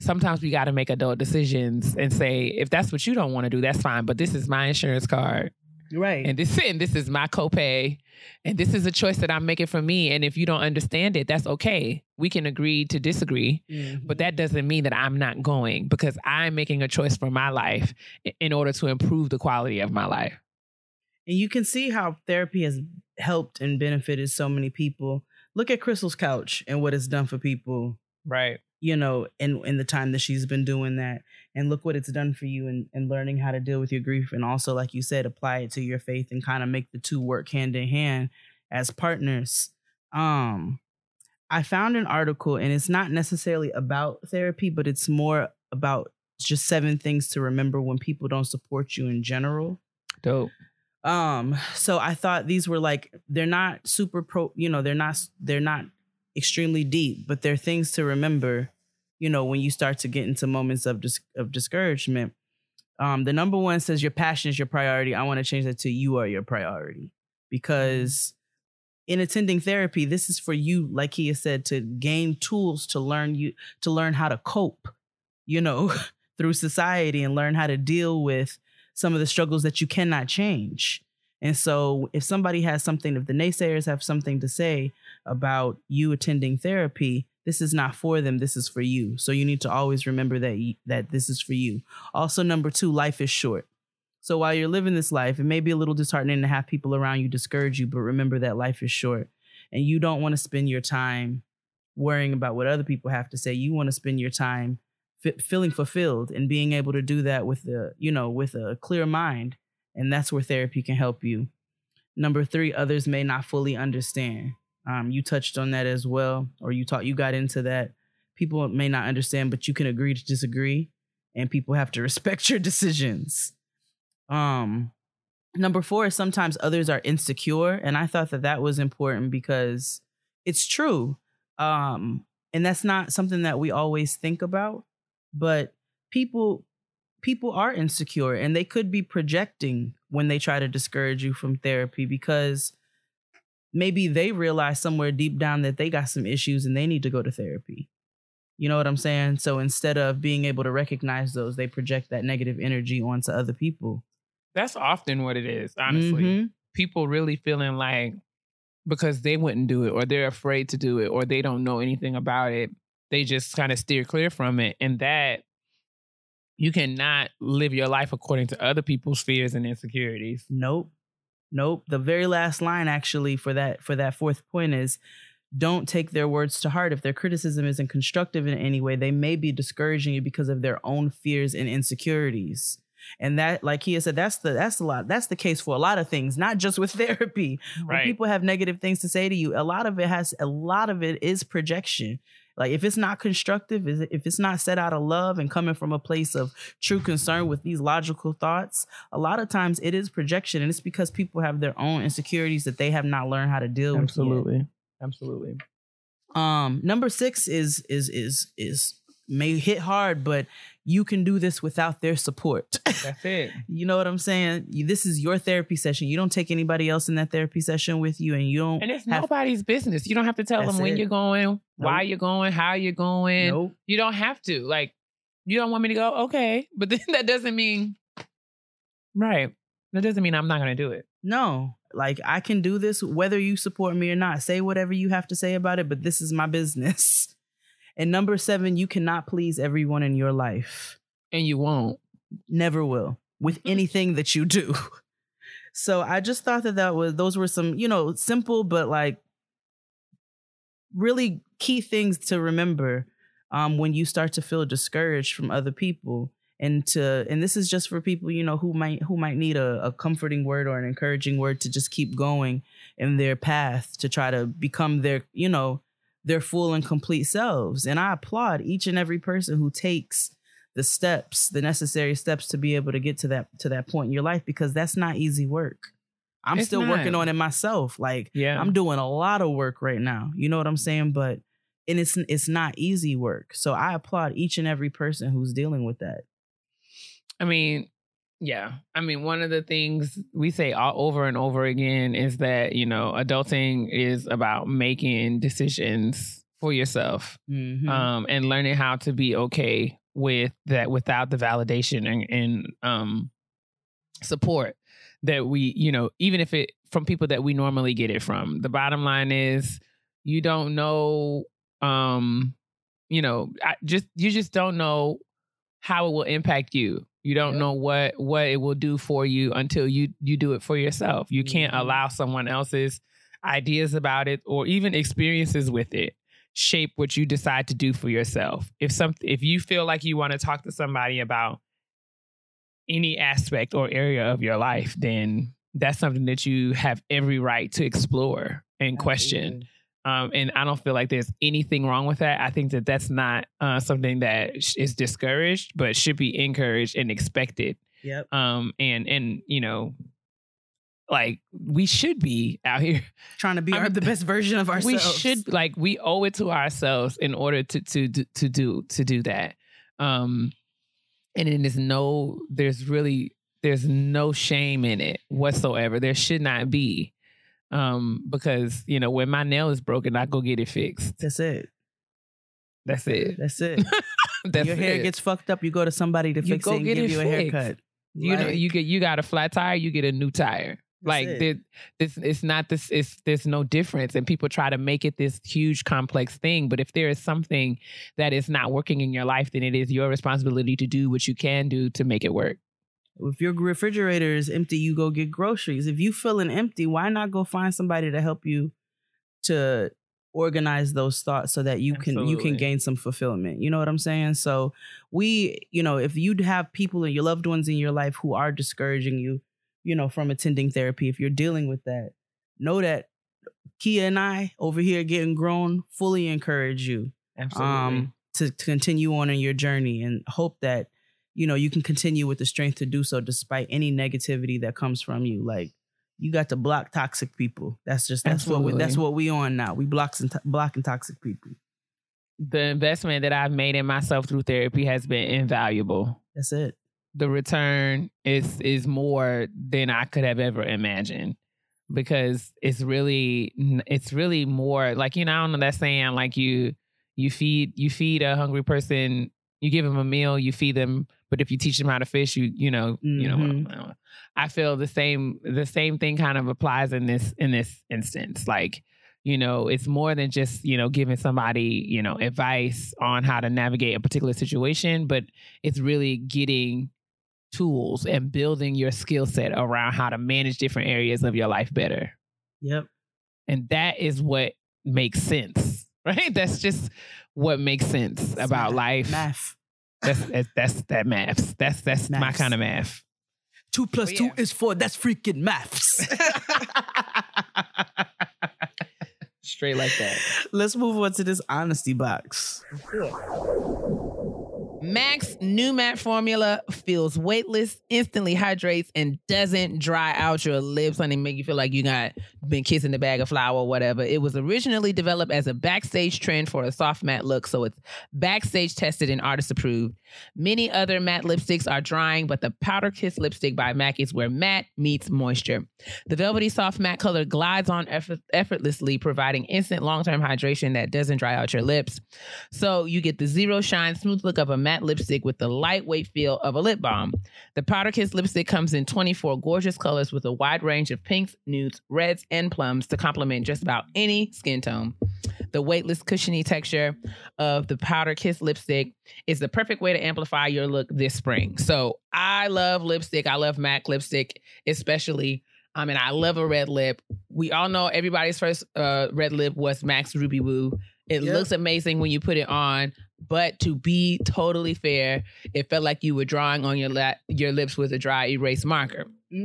sometimes we got to make adult decisions and say if that's what you don't want to do that's fine but this is my insurance card right. and this and this is my copay and this is a choice that i'm making for me and if you don't understand it that's okay we can agree to disagree Mhm. but that doesn't mean that i'm not going because i'm making a choice for my life in order to improve the quality of my life And you can see how therapy has helped and benefited so many people. Look at Crystal's couch and what it's done for people, right you know, in, in the time that she's been doing that. And look what it's done for you and and learning how to deal with your grief. And also, like you said, apply it to your faith and kind of make the two work hand in hand as partners. Um, I found an article and it's not necessarily about therapy, but it's more about just seven things to remember when people don't support you in general. dope Um, so I thought these were like they're not super pro, you know, they're not they're not extremely deep, but they're things to remember, you know, when you start to get into moments of dis- of discouragement. Um, the number one says your passion is your priority. I want to change that to you are your priority because in attending therapy, this is for you, like he has said, to gain tools to learn you to learn how to cope, you know, through society and learn how to deal with some of the struggles that you cannot change. And so, if somebody has something, if the naysayers have something to say about you attending therapy, this is not for them. This is for you. So you need to always remember that you, that this is for you. Also, number two, life is short. So while you're living this life, it may be a little disheartening to have people around you discourage you, but remember that life is short, and you don't want to spend your time worrying about what other people have to say. You want to spend your time f- feeling fulfilled and being able to do that with the you know with a clear mind and that's where therapy can help you. Number three, others may not fully understand. Um, you touched on that as well, or you taught you got into that. People may not understand, but you can agree to disagree, and people have to respect your decisions. Um, number four is sometimes others are insecure, and I thought that that was important because it's true. Um, and that's not something that we always think about, but people people are insecure and they could be projecting when they try to discourage you from therapy because maybe they realize somewhere deep down that they got some issues and they need to go to therapy. You know what I'm saying? So instead of being able to recognize those, they project that negative energy onto other people. That's often what it is, honestly. Mhm. People really feeling like because they wouldn't do it or they're afraid to do it or they don't know anything about it, they just kind of steer clear from it. And that you cannot live your life according to other people's fears and insecurities. Nope. Nope. The very last line actually for that for that fourth point is don't take their words to heart. If their criticism isn't constructive in any way, they may be discouraging you because of their own fears and insecurities. And that, like he has said, that's the that's a lot. That's the case for a lot of things, not just with therapy. When people have negative things to say to you, a lot of it has a lot of it is projection. Like if it's not constructive, is if it's not set out of love and coming from a place of true concern with these logical thoughts, a lot of times it is projection, and it's because people have their own insecurities that they have not learned how to deal with. Absolutely. Absolutely. Um, number six is is is is may hit hard, but you can do this without their support. That's it. you know what I'm saying? You- This is your therapy session. You don't take anybody else in that therapy session with you, and you don't. And it's have, nobody's business. You don't have to tell them when it. you're going, why you're going, how you're going. Nope. You don't have to. Like, you don't want me to go, okay. But then that doesn't mean, right. That doesn't mean I'm not going to do it. No, like I can do this whether you support me or not. Say whatever you have to say about it, but this is my business. And number seven, you cannot please everyone in your life. And you won't. Never will with anything that you do. So I just thought that that was those were some you know simple but like really key things to remember um, when you start to feel discouraged from other people and to and this is just for people you know who might who might need a, a comforting word or an encouraging word to just keep going in their path to try to become their you know their full and complete selves and i applaud each and every person who takes the steps the necessary steps to be able to get to that to that point in your life because that's not easy work i'm It's still working on it myself like Yeah. I'm doing a lot of work right now. You know what I'm saying? But and it's it's not easy work. So I applaud each and every person who's dealing with that. I mean, yeah. I mean, one of the things we say all over and over again is that, you know, adulting is about making decisions for yourself Mhm. um, and learning how to be okay with that without the validation and, and um, support that we, you know, even if it from people that we normally get it from. The bottom line is you don't know, um, you know, I just you just don't know how it will impact you. You don't know what what it will do for you until you you do it for yourself. You can't Mhm. allow someone else's ideas about it or even experiences with it shape what you decide to do for yourself. If some if you feel like you want to talk to somebody about any aspect or area of your life, then that's something that you have every right to explore and question. Um, and I don't feel like there's anything wrong with that. I think that that's not uh, something that sh- is discouraged, but should be encouraged and expected. Yep. Um, and and you know, like we should be out here Trying to be our, the best version of ourselves. we should like we owe it to ourselves in order to to to, do to do that um and it is no there's really there's no shame in it whatsoever there should not be um because you know when my nail is broken i go get it fixed That's it. that's it That's it. that's Your hair it. gets fucked up. You go to somebody to You fix it and get give it you a fixed. haircut. you know you get you got a flat tire you get a new tire like it. this it's not this it's there's no difference and people try to make it this huge complex thing but if there is something that is not working in your life then it is your responsibility to do what you can do to make it work if your refrigerator is empty, you go get groceries. If you feeling empty, why not go find somebody to help you to organize those thoughts so that you can you can gain some fulfillment. You know what I'm saying? So we, you know, if you have people and your loved ones in your life who are discouraging you, you know, from attending therapy, if you're dealing with that, know that Kia and I over here getting grown fully encourage you absolutely um to, to continue on in your journey and hope that you know you can continue with the strength to do so despite any negativity that comes from you. Like you got to block toxic people. That's just that's what we, that's what we on now. We blocks and blocking toxic people. The investment that i've made in myself through therapy has been invaluable. That's it. The return is is more than I could have ever imagined because it's really it's really more like you know I don't know that saying like you you feed you feed a hungry person you give them a meal you feed them but if you teach them how to fish you you know you mm-hmm. know. I feel the same the same thing kind of applies in this in this instance. Like you know it's more than just you know giving somebody you know advice on how to navigate a particular situation but it's really getting tools and building your skill set around how to manage different areas of your life better. Yep. And that is what makes sense right? That's just what makes sense about math. life. math that's that's, that's that maths. That's that's my kind of math. Two plus But two is four. That's freaking maths. Straight like that. Let's move on to this honesty box MAC's new matte formula feels weightless, instantly hydrates, and doesn't dry out your lips and make you feel like you got been kissing the bag of flour or whatever. It was originally developed as a backstage trend for a soft matte look, so it's backstage tested and artist approved. Many other matte lipsticks are drying, but the Powder Kiss lipstick by MAC is where matte meets moisture. The velvety soft matte color glides on effort- effortlessly, providing instant long-term hydration that doesn't dry out your lips. So you get the zero shine, smooth look of a matte lipstick with the lightweight feel of a lip balm. The Powder Kiss lipstick comes in 24 gorgeous colors with a wide range of pinks, nudes, reds, and plums to complement just about any skin tone. The weightless, cushiony texture of the Powder Kiss lipstick is the perfect way to amplify your look this spring. So I love lipstick. I love MAC lipstick, especially. I mean, I love a red lip. We all know everybody's first uh, red lip was MAC's Ruby Woo. It Yep. looks amazing when you put it on, but to be totally fair, it felt like you were drawing on your la- your lips with a dry erase marker.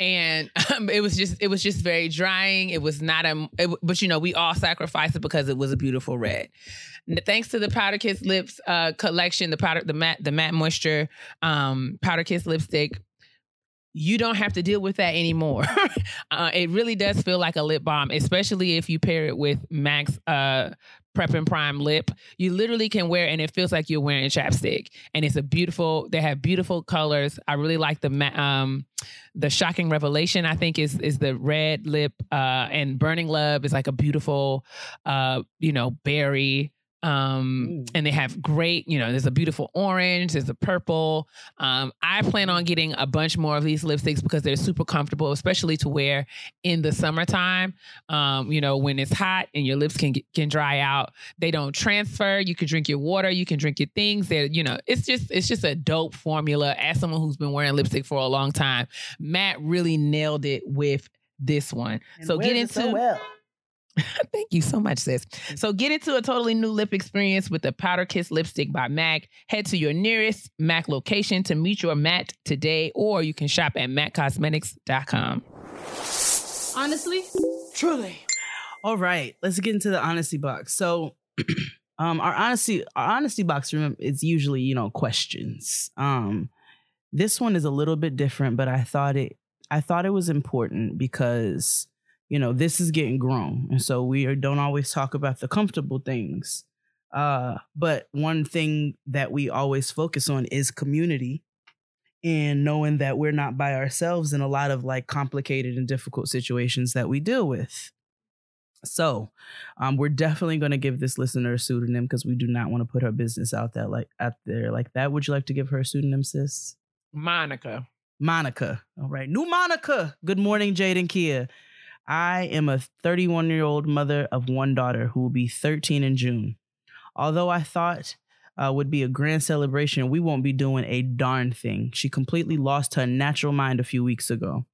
And um, it was just it was just very drying. It was not a it, but you know we all sacrificed it because it was a beautiful red. Thanks to the powder kiss lips uh collection the powder the matte the matte moisture um powder kiss lipstick you don't have to deal with that anymore. uh, it really does feel like a lip balm, especially if you pair it with MAC's uh, Prep and Prime lip. You literally can wear and it feels like you're wearing chapstick. And it's a beautiful. They have beautiful colors. I really like the um, the shocking revelation. I think is is the red lip uh, and burning love is like a beautiful, uh, you know, berry. Um, Mm. and they have great, you know, there's a beautiful orange, there's a purple. Um, I plan on getting a bunch more of these lipsticks because they're super comfortable, especially to wear in the summertime. Um, you know, when it's hot and your lips can can dry out, they don't transfer. You can drink your water, you can drink your things. They're, you know, it's just it's just a dope formula. As someone who's been wearing lipstick for a long time, Matt really nailed it with this one. so get into Thank you so much, sis. So get into a totally new lip experience with the Powder Kiss lipstick by MAC. Head to your nearest MAC location to meet your Matt today, or you can shop at MACCosmetics.com. Honestly, Truly. All right, let's get into the honesty box. So, um, our honesty, our honesty box remember is usually you know questions. Um, this one is a little bit different, but I thought it, I thought it was important because you know this is getting grown, and so we are, don't always talk about the comfortable things. Uh, but one thing that we always focus on is community and knowing that we're not by ourselves in a lot of like complicated and difficult situations that we deal with. So, um, we're definitely going to give this listener a pseudonym because we do not want to put her business out there like out there like that. Would you like to give her a pseudonym, sis? Monica. Monica. All right, new Monica. Good morning, Jade and Kia. I am a 31 year old mother of one daughter who will be 13 in June. Although I thought uh, would be a grand celebration, we won't be doing a darn thing. She completely lost her natural mind a few weeks ago.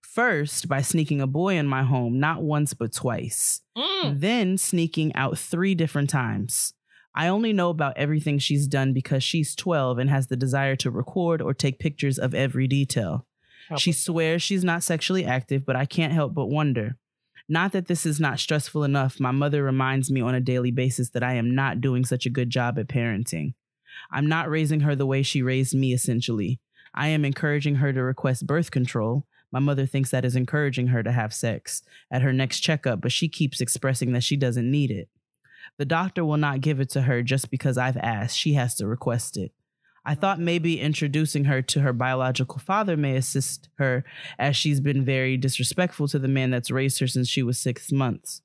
First, by sneaking a boy in my home, not once but twice. Mm. Then sneaking out three different times. I only know about everything she's done because she's 12 and has the desire to record or take pictures of every detail. She swears she's not sexually active, but I can't help but wonder. Not that this is not stressful enough, my mother reminds me on a daily basis that I am not doing such a good job at parenting. I'm not raising her the way she raised me, essentially. I am encouraging her to request birth control. My mother thinks that is encouraging her to have sex at her next checkup, but she keeps expressing that she doesn't need it. The doctor will not give it to her just because I've asked. She has to request it. I thought maybe introducing her to her biological father may assist her, as she's been very disrespectful to the man that's raised her since she was six months.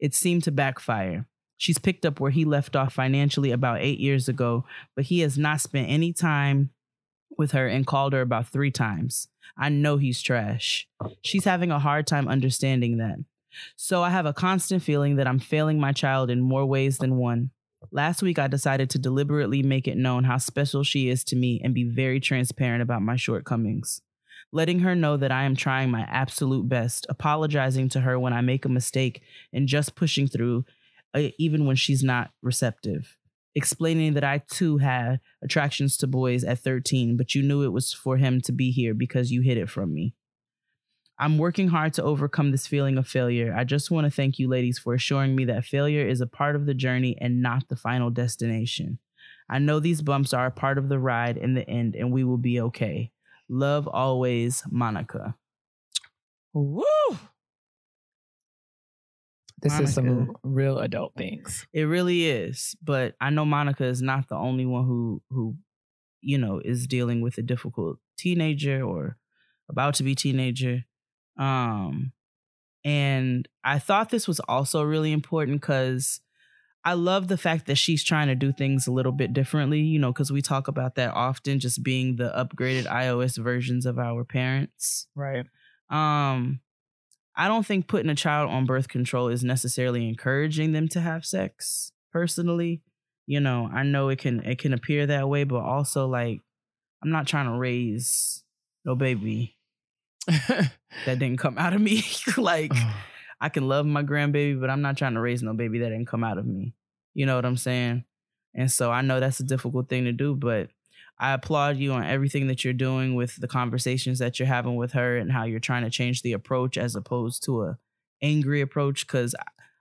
It seemed to backfire. She's picked up where he left off financially about eight years ago, but he has not spent any time with her and called her about three times. I know he's trash. She's having a hard time understanding that. So I have a constant feeling that I'm failing my child in more ways than one. Last week, I decided to deliberately make it known how special she is to me and be very transparent about my shortcomings. Letting her know that I am trying my absolute best, apologizing to her when I make a mistake, and just pushing through, uh, even when she's not receptive. Explaining that I too had attractions to boys at 13, but you knew it was for him to be here because you hid it from me. I'm working hard to overcome this feeling of failure. I just want to thank you, ladies, for assuring me that failure is a part of the journey and not the final destination. I know these bumps are a part of the ride in the end, and we will be okay. Love always, Monica. Woo! This is some real adult things. It really is, but I know Monica is not the only one who who you know is dealing with a difficult teenager or about to be teenager. Um and I thought this was also really important cuz I love the fact that she's trying to do things a little bit differently, you know, cuz we talk about that often just being the upgraded iOS versions of our parents. Right. Um, I don't think putting a child on birth control is necessarily encouraging them to have sex. Personally, you know, I know it can it can appear that way, but also like I'm not trying to raise no baby that didn't come out of me. like I can love my grandbaby, but I'm not trying to raise no baby that didn't come out of me. You know what I'm saying? And so I know that's a difficult thing to do, but I applaud you on everything that you're doing with the conversations that you're having with her and how you're trying to change the approach as opposed to a angry approach cuz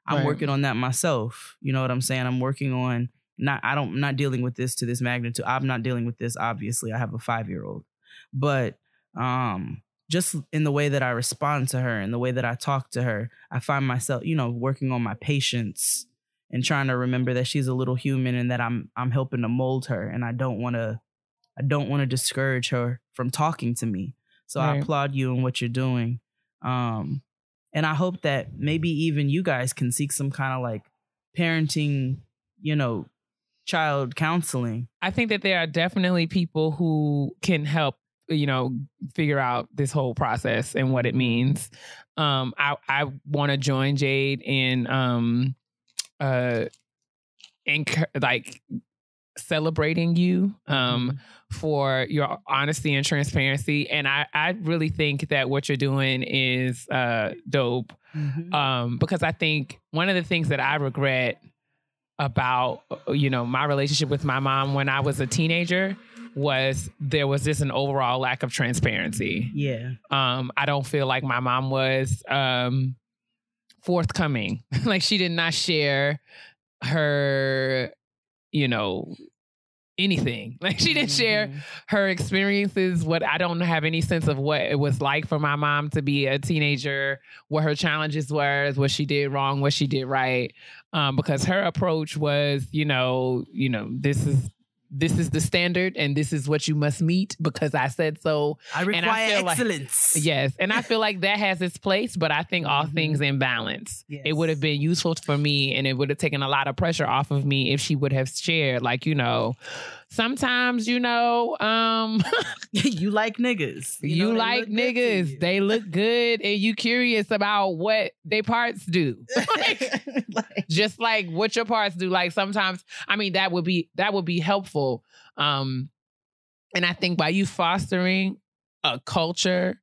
I'm Right. working on that myself. You know what I'm saying? I'm working on not I don't I'm not dealing with this to this magnitude. I'm not dealing with this obviously. I have a 5-year-old. But um just in the way that I respond to her and the way that I talk to her, I find myself, you know, working on my patience and trying to remember that she's a little human and that I'm I'm helping to mold her and I don't want to I don't want to discourage her from talking to me. So I applaud you and what you're doing. Um and I hope that maybe even you guys can seek some kind of like parenting, you know, child counseling. I think that there are definitely people who can help, you know, figure out this whole process and what it means. Um, I I want to join Jade in um, uh, enc- like celebrating you um for your honesty and transparency. And i i really think that what you're doing is uh dope um because i think one of the things that i regret about uh, you know my relationship with my mom when i was a teenager was there was just an overall lack of transparency Yeah. um i don't feel like my mom was um forthcoming like she did not share her you know anything. Like she didn't share Mhm. her experiences. What I don't have any sense of what it was like for my mom to be a teenager, what her challenges were, what she did wrong, what she did right. Um, because her approach was, you know, you know, this is this is the standard and this is what you must meet because I said so. I I require like- excellence. Yes. And I feel like that has its place, but I think all Mhm. things in balance. It would have been useful for me and it would have taken a lot of pressure off of me if she would have shared, like, you know, sometimes, you know, um, you like niggas. you, know, like look good to niggas. you. They look good and you curious about what their parts do. Like, Like, just like what your parts do. Like sometimes, I mean, that would be that would be helpful. Um, and I think by you fostering a culture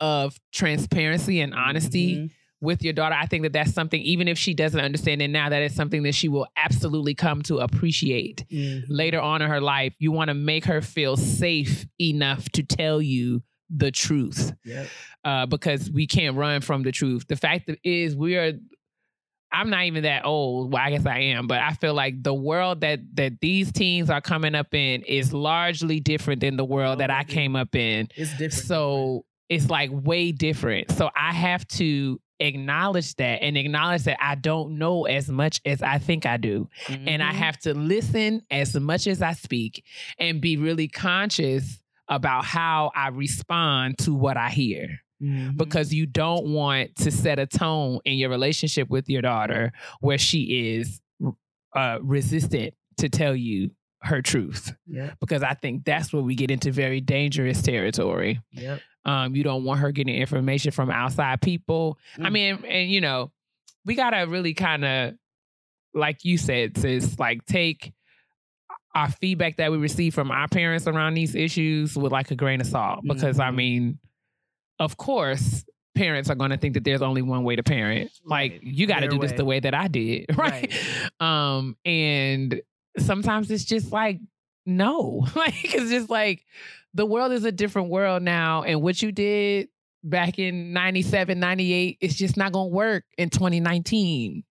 of transparency and honesty mhm, with your daughter, I think that that's something. Even if she doesn't understand it now, that is something that she will absolutely come to appreciate mhm. later on in her life. You want to make her feel safe enough to tell you the truth Yep. uh, because we can't run from the truth. The fact is, we are. I'm not even that old. Well, I guess I am, but I feel like the world that that these teens are coming up in is largely different than the world that I came up in. It's different. So it's like way different. So I have to acknowledge that and acknowledge that I don't know as much as I think I do and I Mhm. have to listen as much as I speak and be really conscious about how I respond to what I hear Mhm. because you don't want to set a tone in your relationship with your daughter where she is uh, resistant to tell you her truth Yep. because I think that's where we get into very dangerous territory. Yep. Um, you don't want her getting information from outside people. I Mm. mean, and you know, we gotta really kind of, like you said, sis, like take our feedback that we receive from our parents around these issues with like a grain of salt. Because I Mhm. mean, of course, parents are going to think that there's only one way to parent. Like Right. you got to do this way. the way that I did, right? Um, and sometimes it's just like no, like it's just like the world is a different world now, and what you did back in 97, 98, it's just not going to work in 2019.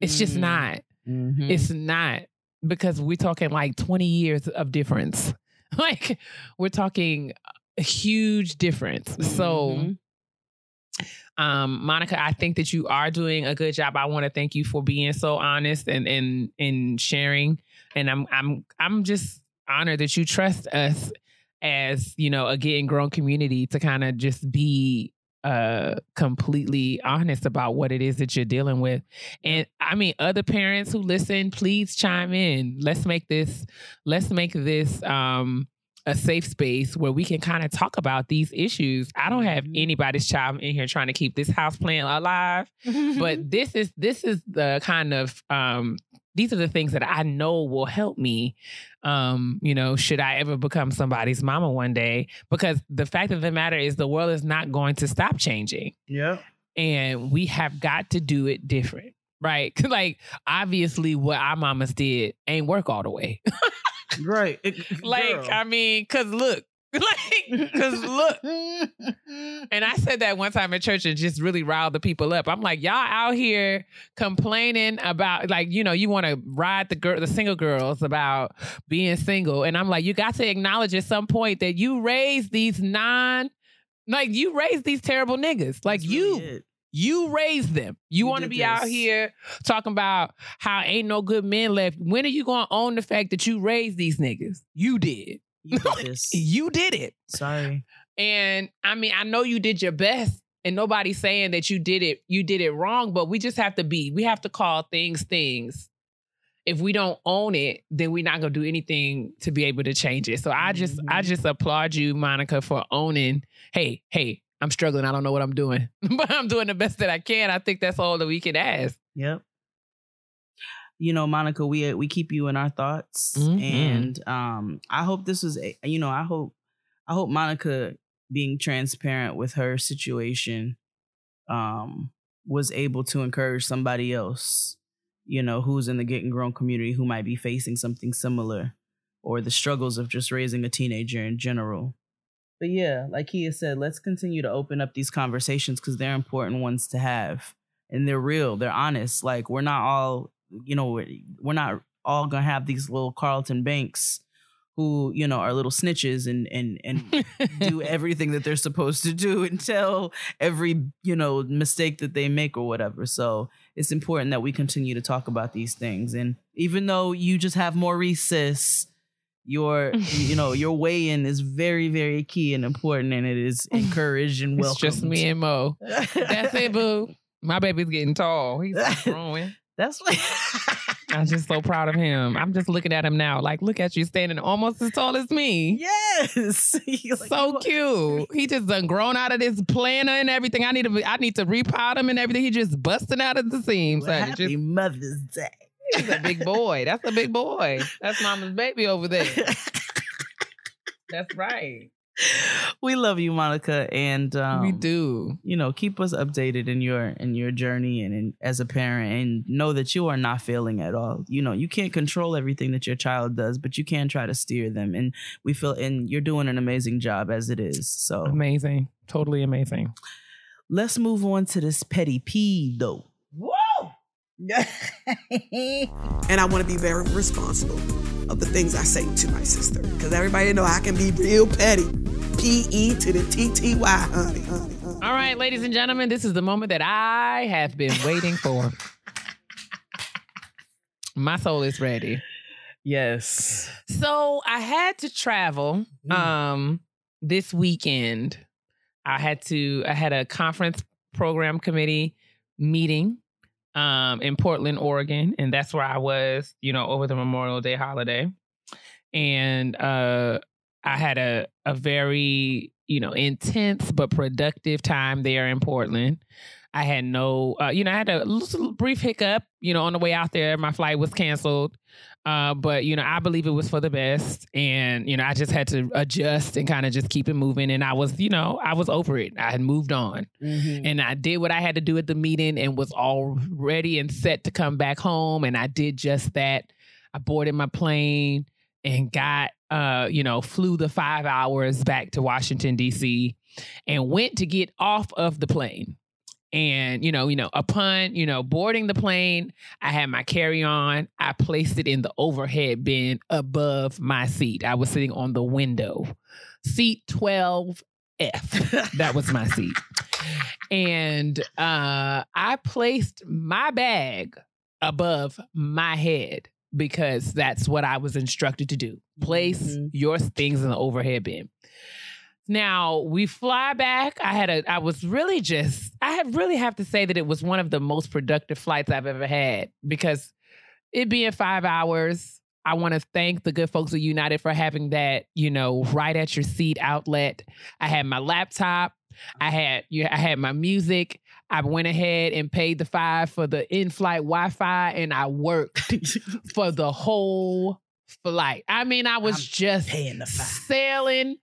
It's just Mhm. not. Mhm. It's not because we're talking like 20 years of difference. Like we're talking a huge difference. So Mhm. um Monica, I think that you are doing a good job. I want to thank you for being so honest and and and sharing and I'm I'm I'm just honored that you trust us as, you know, a getting grown community to kind of just be uh completely honest about what it is that you're dealing with. And I mean other parents who listen, please chime in. Let's make this let's make this um a safe space where we can kind of talk about these issues. I don't have Mhm. anybody's child in here trying to keep this house plant alive, but this is this is the kind of um these are the things that I know will help me um you know should I ever become somebody's mama one day because the fact of the matter is the world is not going to stop changing Yeah. and we have got to do it different right like obviously what our mamas did ain't work all the way Right. It- like girl. I mean cuz look like cuz look and I said that one time at church and just really riled the people up. I'm like, y'all out here complaining about like, you know, you want to ride the girl, the single girls about being single. And I'm like, you got to acknowledge at some point that you raised these non, like you raised these terrible niggas. Like That's you, really you raised them. You You want to be out here talking about how ain't no good men left. When are you going to own the fact that you raised these niggas? You did. You did this. You did it. Sorry. And I mean, I know you did your best, and nobody's saying that you did it, you did it wrong, but we just have to be, we have to call things things. If we don't own it, then we're not gonna do anything to be able to change it. So I just, I Mhm. just applaud you, Monica, for owning, hey, hey, I'm struggling. I don't know what I'm doing, but I'm doing the best that I can. I think that's all that we can ask. Yep. You know, Monica, we we keep you in our thoughts, Mhm. and um, I hope this was, a, you know, I hope, I hope Monica being transparent with her situation, um, was able to encourage somebody else, you know, who's in the getting grown community who might be facing something similar, or the struggles of just raising a teenager in general. But yeah, like he has said, let's continue to open up these conversations because they're important ones to have and they're real they're honest like we're not all you know we're, not all gonna have these little Carlton Banks who you know are little snitches and and and do everything that they're supposed to do and tell every you know mistake that they make or whatever so it's important that we continue to talk about these things and even though you just have maurice sis your you know your weigh in is very very key and important and it is encouraged and welcomed. It's just me and Mo. That's it, boo. My baby's getting tall. He's growing. That's what I'm just so proud of him. I'm just looking at him now. Like, look at you standing almost as tall as me. Yes. He's like, so cute. He just done grown out of this planner and everything. I need to I need to repot him and everything. He just busting out of the seams. well, happy just, Mother's Day. he's a big boy. That's a big boy. That's mama's baby over there. That's right. we love you, Monica, and um, we do. You know, keep us updated in your in your journey and in, as a parent, and know that you are not failing at all. You know, you can't control everything that your child does, but you can try to steer them. And we feel, and you're doing an amazing job as it is. So Amazing. Totally amazing. let's move on to this petty peeve, though. Whoa! and I want to be very responsible of the things I say to my sister. Because everybody know I can be real petty. P E to the T T Y, honey, honey, honey. All right, ladies and gentlemen, this is the moment that I have been waiting for. My soul is ready. yes. So I had to travel um this weekend. I had to I had a conference program committee meeting um in Portland, Oregon, and that's where I was, you know, over the Memorial Day holiday. And uh I had a a very, you know, intense but productive time there in Portland. I had no, uh, you know, I had a brief hiccup, you know, on the way out there. My flight was canceled. Uh, but you know, I believe it was for the best, and you know, I just had to adjust and kind of just keep it moving. And I was, you know, I was over it. I had moved on, Mm-hmm. and I did what I had to do at the meeting, and was all ready and set to come back home. And I did just that. I boarded my plane and got, uh, you know, flew the five hours back to Washington D.C. and went to get off of the plane. And you know, you know, upon you know boarding the plane, I had my carry on. I placed it in the overhead bin above my seat. I was sitting on the window, seat twelve F. that was my seat, and uh, I placed my bag above my head because that's what I was instructed to do. Place Mhm. your things in the overhead bin. Now we fly back. I had a I was really just I had really have to say that it was one of the most productive flights I've ever had because it being five hours, I want to thank the good folks at United for having that, you know, right at your seat outlet. I had my laptop, I had you I had my music. I went ahead and paid the five for the in-flight Wi-Fi and I worked for the whole flight. I mean, I was I'm just paying the five. sailing,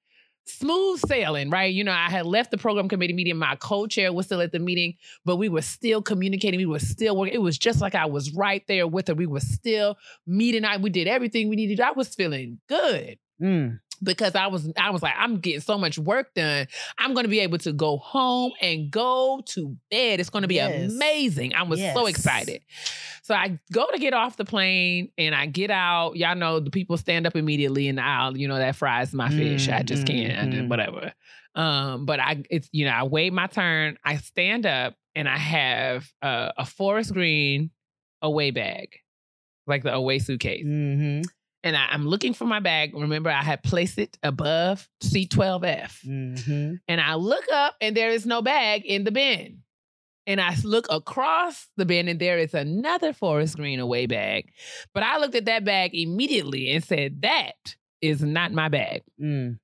smooth sailing, right? You know, I had left the program committee meeting. My co-chair was still at the meeting, but we were still communicating. We were still working. It was just like I was right there with her. We were still meeting. I we did everything we needed. I was feeling good Mm. Because I was I was like, I'm getting so much work done. I'm gonna be able to go home and go to bed. It's gonna be Yes. amazing. I was so excited. So I go to get off the plane and I get out. Y'all know the people stand up immediately in the aisle. You know that fries my fish. I just Mm, can't. I just mm. whatever. Um, but I it's you know I wait my turn. I stand up and I have uh, a forest green away bag, like the away suitcase Mm-hmm. And I, I'm looking for my bag. Remember, I had placed it above C12F. Mm-hmm. And I look up and there is no bag in the bin. And I look across the bin and there is another Forest Green away bag. But I looked at that bag immediately and said, That is not my bag. Mm.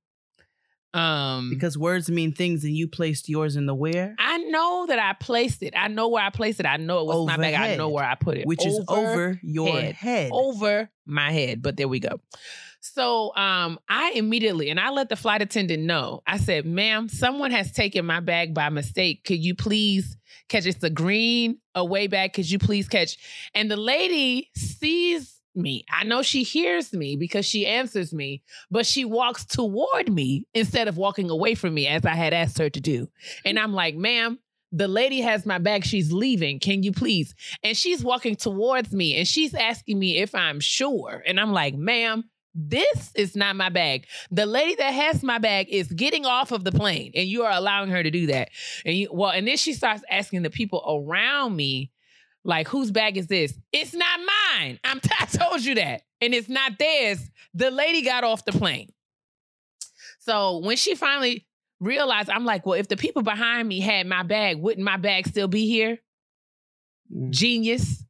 Um, Because words mean things, and you placed yours in the where, I know that I placed it. I know where I placed it. I know it was my bag. I know where I put it. which is over your head. head. over my head. But there we go. So um, I immediately and I let the flight attendant know. I said, "Ma'am, someone has taken my bag by mistake. Could you please catch? It's a green away bag. Could you please catch?" And the lady sees me. I know she hears me because she answers me, but she walks toward me instead of walking away from me as I had asked her to do. And I'm like, "Ma'am." the lady has my bag. She's leaving. Can you please? And she's walking towards me and she's asking me if I'm sure. And I'm like, ma'am, this is not my bag. The lady that has my bag is getting off of the plane, and you are allowing her to do that. And you, well, and then she starts asking the people around me, like, whose bag is this? It's not mine. I'm t- I told you that, and it's not theirs. The lady got off the plane. So when she finally realized, I'm like, well, if the people behind me had my bag, wouldn't my bag still be here? Mm, Genius.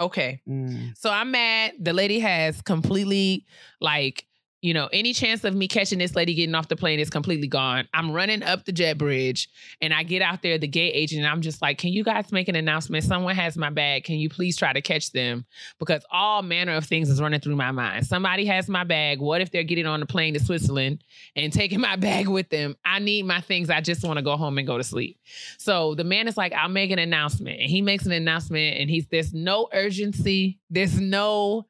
Okay. mm. So I'm mad. The lady has completely like, you know, any chance of me catching this lady getting off the plane is completely gone. I'm running up the jet bridge and I get out there, the gate agent, and I'm just like, can you guys make an announcement? Someone has my bag. Can you please try to catch them? Because all manner of things is running through my mind. Somebody has my bag. What if they're getting on the plane to Switzerland and taking my bag with them? I need my things. I just want to go home and go to sleep. So the man is like, I'll make an announcement. And he makes an announcement and he's there's no urgency. There's no,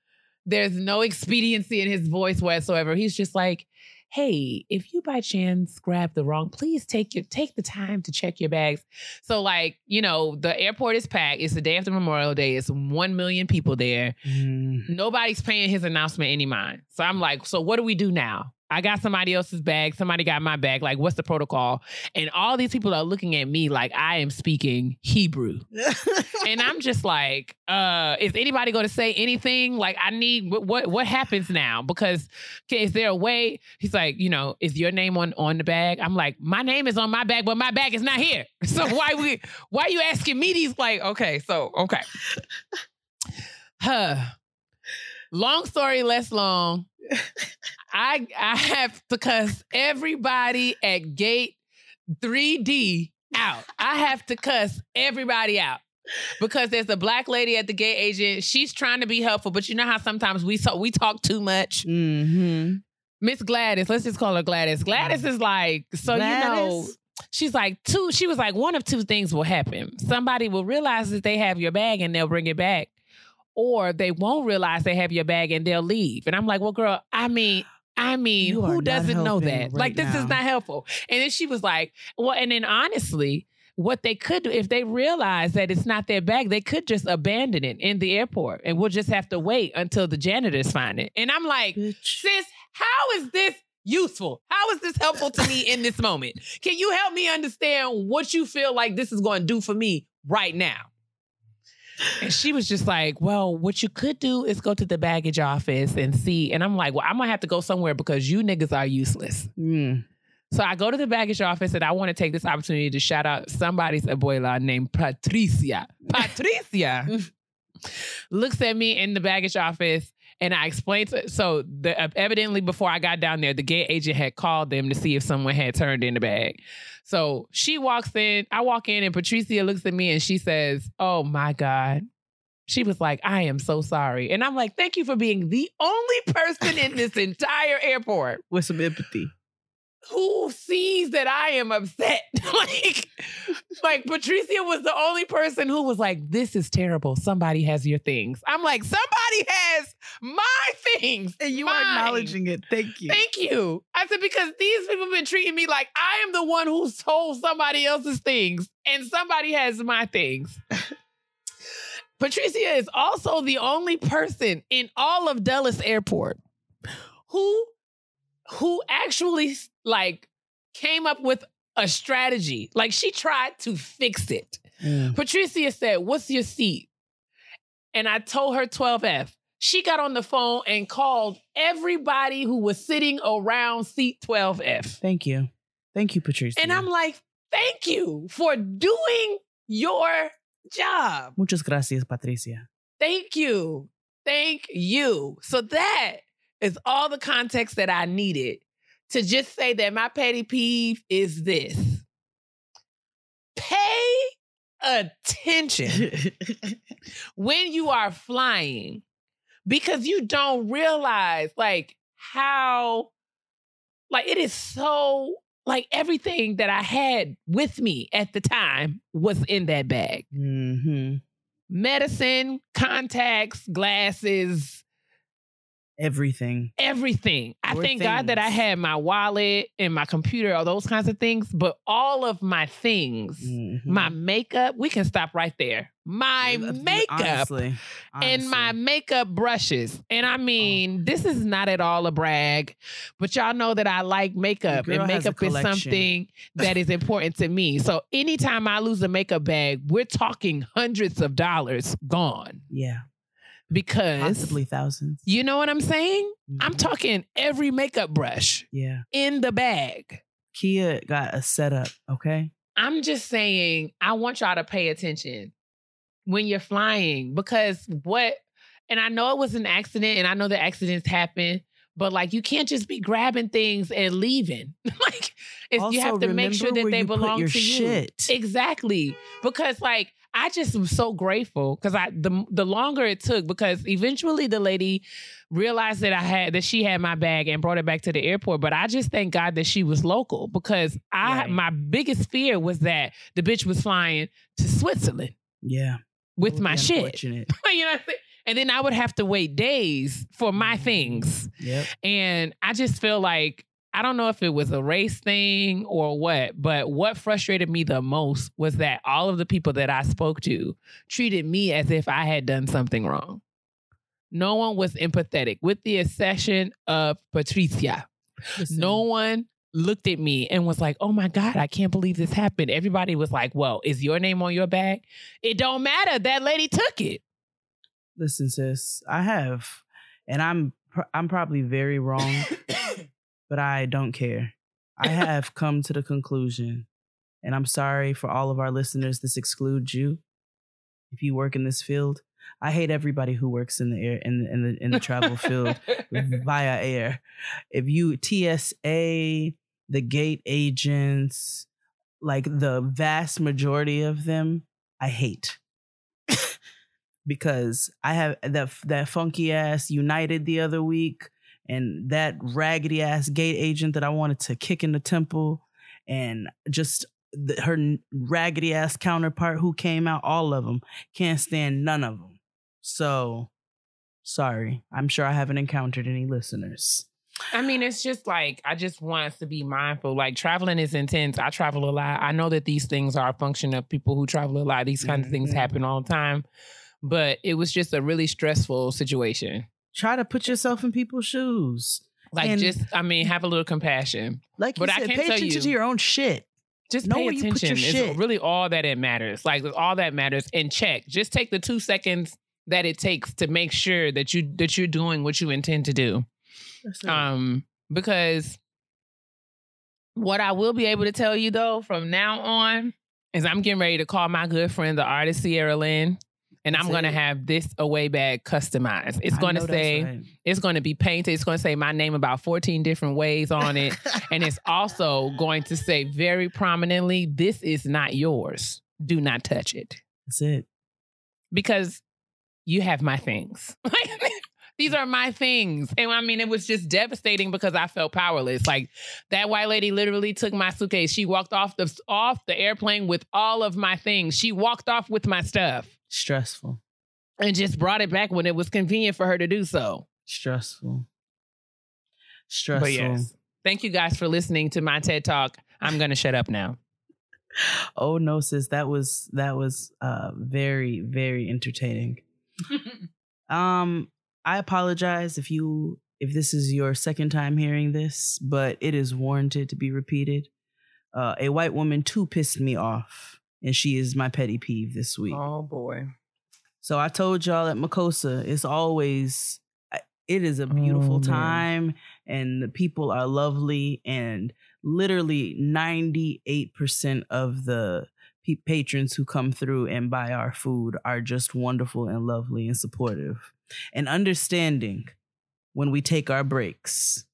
there's no expediency in his voice whatsoever. He's just like, hey, if you by chance grab the wrong, please take your take the time to check your bags. So, like, you know, the airport is packed. It's the day after Memorial Day. It's one million people there. Mm. Nobody's paying his announcement any mind. So I'm like, so what do we do now? I got somebody else's bag. Somebody got my bag. Like, what's the protocol? And all these people are looking at me like I am speaking Hebrew. and I'm just like, uh, is anybody going to say anything? Like, I need what, what what happens now? Because okay, is there a way? He's like, you know, is your name on on the bag? I'm like, my name is on my bag, but my bag is not here. So why we why are you asking me these? Like, okay, so okay. Huh. Long story less long. I I have to cuss everybody at gate 3D out. I have to cuss everybody out. Because there's a black lady at the gate agent. She's trying to be helpful, but you know how sometimes we talk, we talk too much. hmm Miss Gladys, let's just call her Gladys. Gladys is like, so you know, she's like two. She was like, one of two things will happen. Somebody will realize that they have your bag and they'll bring it back, or they won't realize they have your bag and they'll leave. And I'm like, well, girl, I mean. I mean, You who doesn't know that? right like, this now. is not helpful. And then she was like, well, and then honestly, what they could do if they realize that it's not their bag, they could just abandon it in the airport and we'll just have to wait until the janitors find it. And I'm like, Bitch. sis, how is this useful? How is this helpful to me in this moment? Can you help me understand what you feel like this is going to do for me right now? And she was just like, Well, what you could do is go to the baggage office and see. And I'm like, Well, I'm to have to go somewhere because you niggas are useless. Mm. So I go to the baggage office and I want to take this opportunity to shout out somebody's abuela named Patricia. Patricia looks at me in the baggage office and I explained to so the evidently before I got down there, the gate agent had called them to see if someone had turned in the bag. So she walks in, I walk in, and Patricia looks at me and she says, Oh my God. She was like, I am so sorry. And I'm like, thank you for being the only person in this entire airport With some empathy. Who sees that I am upset. like, like Patricia was the only person who was like, "This is terrible. Somebody has your things." I'm like, "Somebody has my things." And you Mine. are acknowledging it. Thank you. Thank you. I said because these people have been treating me like I am the one who stole somebody else's things, and somebody has my things. Patricia is also the only person in all of Dulles Airport who who actually like came up with a strategy. Like she tried to fix it. Mm. Patricia said, What's your seat? And I told her 12F. She got on the phone and called everybody who was sitting around seat 12F. Thank you. Thank you, Patricia. And I'm like, Thank you for doing your job. Muchas gracias, Patricia. Thank you. Thank you. So that is all the context that I needed to just say that my petty peeve is this. Pay attention when you are flying because you don't realize like how like it is so like everything that I had with me at the time was in that bag hmm medicine, contacts, glasses, Everything. everything. I thank God that I had my wallet and my computer, all those kinds of things, but all of my things, Mhm. my makeup, we can stop right there. My makeup honestly, and my makeup brushes. And Oh. I mean, this is not at all a brag, but y'all know that I like makeup and girl has a makeup is something that is important to me. So anytime I lose a makeup bag, we're talking hundreds of dollars gone yeah, because possibly thousands. you know what I'm saying? I'm Mhm. talking every makeup brush Yeah, in the bag. Kia got a setup. Okay, I'm just saying, I want y'all to pay attention when you're flying because what, and I know it was an accident and I know the accidents happen, but like you can't just be grabbing things and leaving. like Also, you have to make sure that they belong to shit. you. Exactly. Because like I just was so grateful because I the the longer it took because eventually the lady realized that I had that she had my bag and brought it back to the airport. But I just thank God that she was local because I Right. my biggest fear was that the bitch was flying to Switzerland yeah, with my shit. you know what I'm saying? And then I would have to wait days for my Mm-hmm. things. Yep. And I just feel like I don't know if it was a race thing or what, but what frustrated me the most was that all of the people that I spoke to treated me as if I had done something wrong. No one was empathetic, with the exception of Patricia. Listen, No one looked at me and was like, "Oh my god, I can't believe this happened." Everybody was like, "Well, is your name on your bag?" It don't matter. That lady took it. listen, sis. I have, and I'm I'm probably very wrong, but I don't care. I have come to the conclusion, and I'm sorry for all of our listeners. This excludes you. If you work in this field, I hate everybody who works in the air in the, in the in the travel field via air. If you TSA, the gate agents, like the vast majority of them, I hate. because I have that that funky ass United the other week and that raggedy ass gate agent that I wanted to kick in the temple and just the, her raggedy ass counterpart who came out all of them can't stand none of them. So sorry. I'm sure I haven't encountered any listeners. I mean, it's just like I just want us to be mindful. Like traveling is intense. I travel a lot. I know that these things are a function of people who travel a lot. These kinds of things Mhm. happen all the time. But it was just a really stressful situation. Try to put yourself in people's shoes. Like And- just I mean, have a little compassion. Like you But I said, can pay attention you- to your own shit. Just Know pay where you put your It's shit. really all that it matters. Like all that matters. And check. Just take the two seconds that it takes to make sure that you that you're doing what you intend to do. Um, because what I will be able to tell you though from now on is I'm getting ready to call my good friend, the artist Sierra Lynn, and I'm gonna it. have this away bag customized. It's I gonna say right. it's gonna be painted. It's gonna say my name about 14 different ways on it, and it's also going to say very prominently, "This is not yours. Do not touch it." That's it. because you have my things. These are my things. And I mean, it was just devastating because I felt powerless. Like that white lady literally took my suitcase. She walked off the off the airplane with all of my things. She walked off with my stuff Stressful. and just brought it back when it was convenient for her to do so. Stressful. Stressful. But yes. Thank you guys for listening to my TED Talk. I'm gonna shut up now. Oh no, sis, that was that was uh very, very entertaining. Um, I apologize if you if this is your second time hearing this, but it is warranted to be repeated. Uh, a white woman too pissed me off, and she is my petty peeve this week. oh boy. So I told y'all at Makosa, it's always it is a beautiful Oh, time and the people are lovely and literally 98% of the patrons who come through and buy our food are just wonderful and lovely and supportive and understanding when we take our breaks.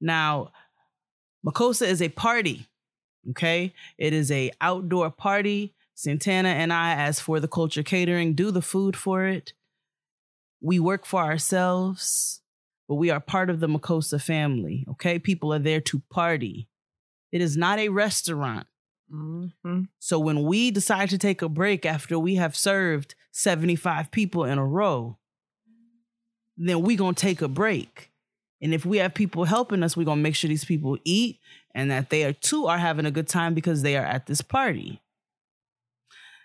Now, Makosa is a party. Okay? It is a outdoor party. Santana and I, as for the culture catering, do the food for it. We work for ourselves, but we are part of the Makosa family. Okay? People are there to party. It is not a restaurant. Mhm. So when we decide to take a break after we have served 75 people in a row, then we gonna take a break. And if we have people helping us, we're gonna make sure these people eat and that they are too are having a good time because they are at this party.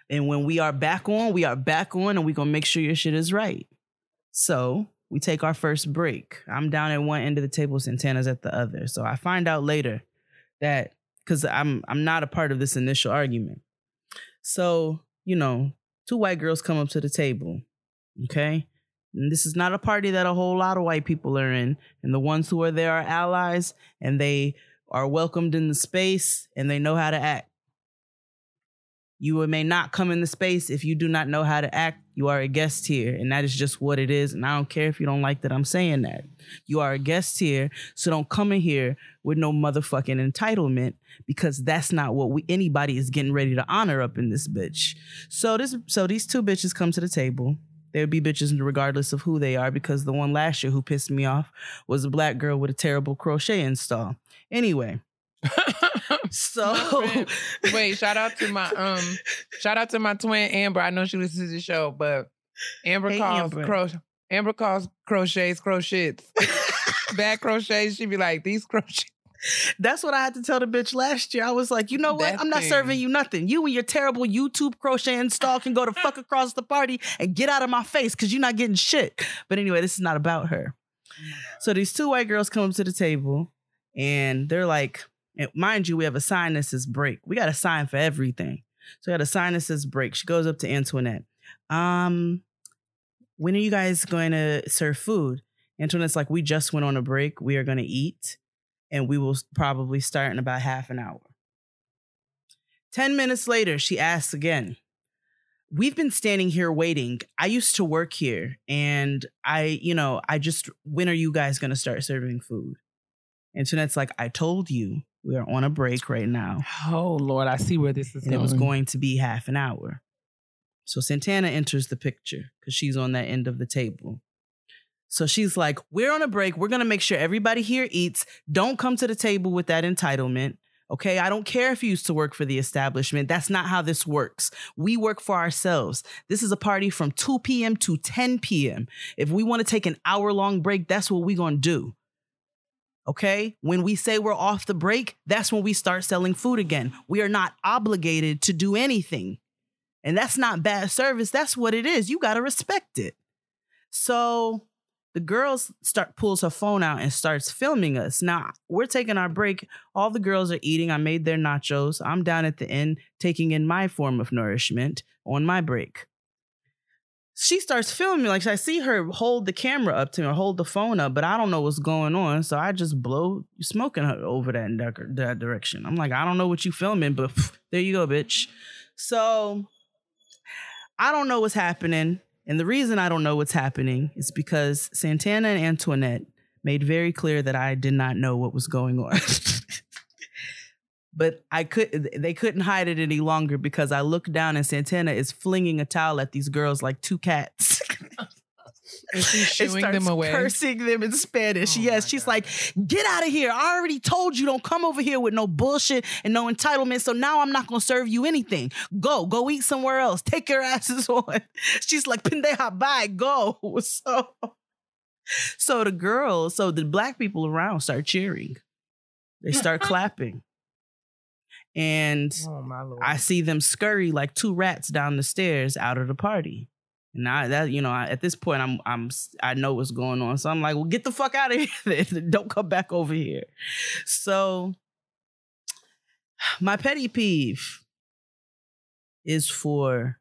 And when we are back on, we are back on and we're gonna make sure your shit is right. So we take our first break. I'm down at one end of the table, Santana's at the other. So I find out later that because I'm I'm not a part of this initial argument. So, you know, two white girls come up to the table. Okay. And this is not a party that a whole lot of white people are in. And the ones who are there are allies and they are welcomed in the space and they know how to act. You may not come in the space if you do not know how to act. You are a guest here, and that is just what it is. And I don't care if you don't like that I'm saying that. You are a guest here, so don't come in here with no motherfucking entitlement because that's not what we anybody is getting ready to honor up in this bitch. So this so these two bitches come to the table. There'd be bitches regardless of who they are because the one last year who pissed me off was a black girl with a terrible crochet install. Anyway, so Wait, shout out to my um, shout out to my twin Amber. I know she listens to the show, but Amber Hey, calls Amber. cro- Amber calls crochets crochets. Bad crochets. she'd be like these crochets. That's what I had to tell the bitch last year. I was like, you know what? That I'm not thing. serving you nothing. You and your terrible YouTube crochet install can go to fuck across the party and get out of my face because you're not getting shit. But anyway, this is not about her. So these two white girls come up to the table and they're like, and mind you, we have a sign that says break. We got a sign for everything. So we got a sign that says break. She goes up to Antoinette. Um, when are you guys going to serve food? Antoinette's like, we just went on a break. We are going to eat and we will probably start in about half an hour. 10 minutes later, she asks again, We've been standing here waiting. I used to work here and I, you know, I just, when are you guys going to start serving food? And Antoinette's like, I told you we are on a break right now. Oh Lord, I see where this is And going. it was going to be half an hour. So Santana enters the picture because she's on that end of the table. So she's like, We're on a break. We're going to make sure everybody here eats. Don't come to the table with that entitlement. Okay. I don't care if you used to work for the establishment. That's not how this works. We work for ourselves. This is a party from 2 p.m. to 10 p.m. If we want to take an hour long break, that's what we're going to do. Okay. When we say we're off the break, that's when we start selling food again. We are not obligated to do anything. And that's not bad service. That's what it is. You got to respect it. So the girls start pulls her phone out and starts filming us. Now we're taking our break. All the girls are eating. I made their nachos. I'm down at the end taking in my form of nourishment on my break. She starts filming like I see her hold the camera up to me or hold the phone up, but I don't know what's going on. So I just blow smoking her over that, that direction. I'm like, I don't know what you filming, but there you go, bitch. So I don't know what's happening. And the reason I don't know what's happening is because Santana and Antoinette made very clear that I did not know what was going on. but I could they couldn't hide it any longer because I looked down and Santana is flinging a towel at these girls like two cats. And she's shooing them away. cursing them in Spanish. Oh yes, she's God. like, "Get out of here! I already told you don't come over here with no bullshit and no entitlement. So now I'm not gonna serve you anything. Go, go eat somewhere else. Take your asses on." She's like, "Pendeja, bye, go." So, so the girls, so the black people around start cheering. They start clapping, and Oh. I see them scurry like two rats down the stairs out of the party. And I that you know I, at this point I'm I'm I know what's going on, so I'm like, well, get the fuck out of here! Don't come back over here. So my petty peeve is for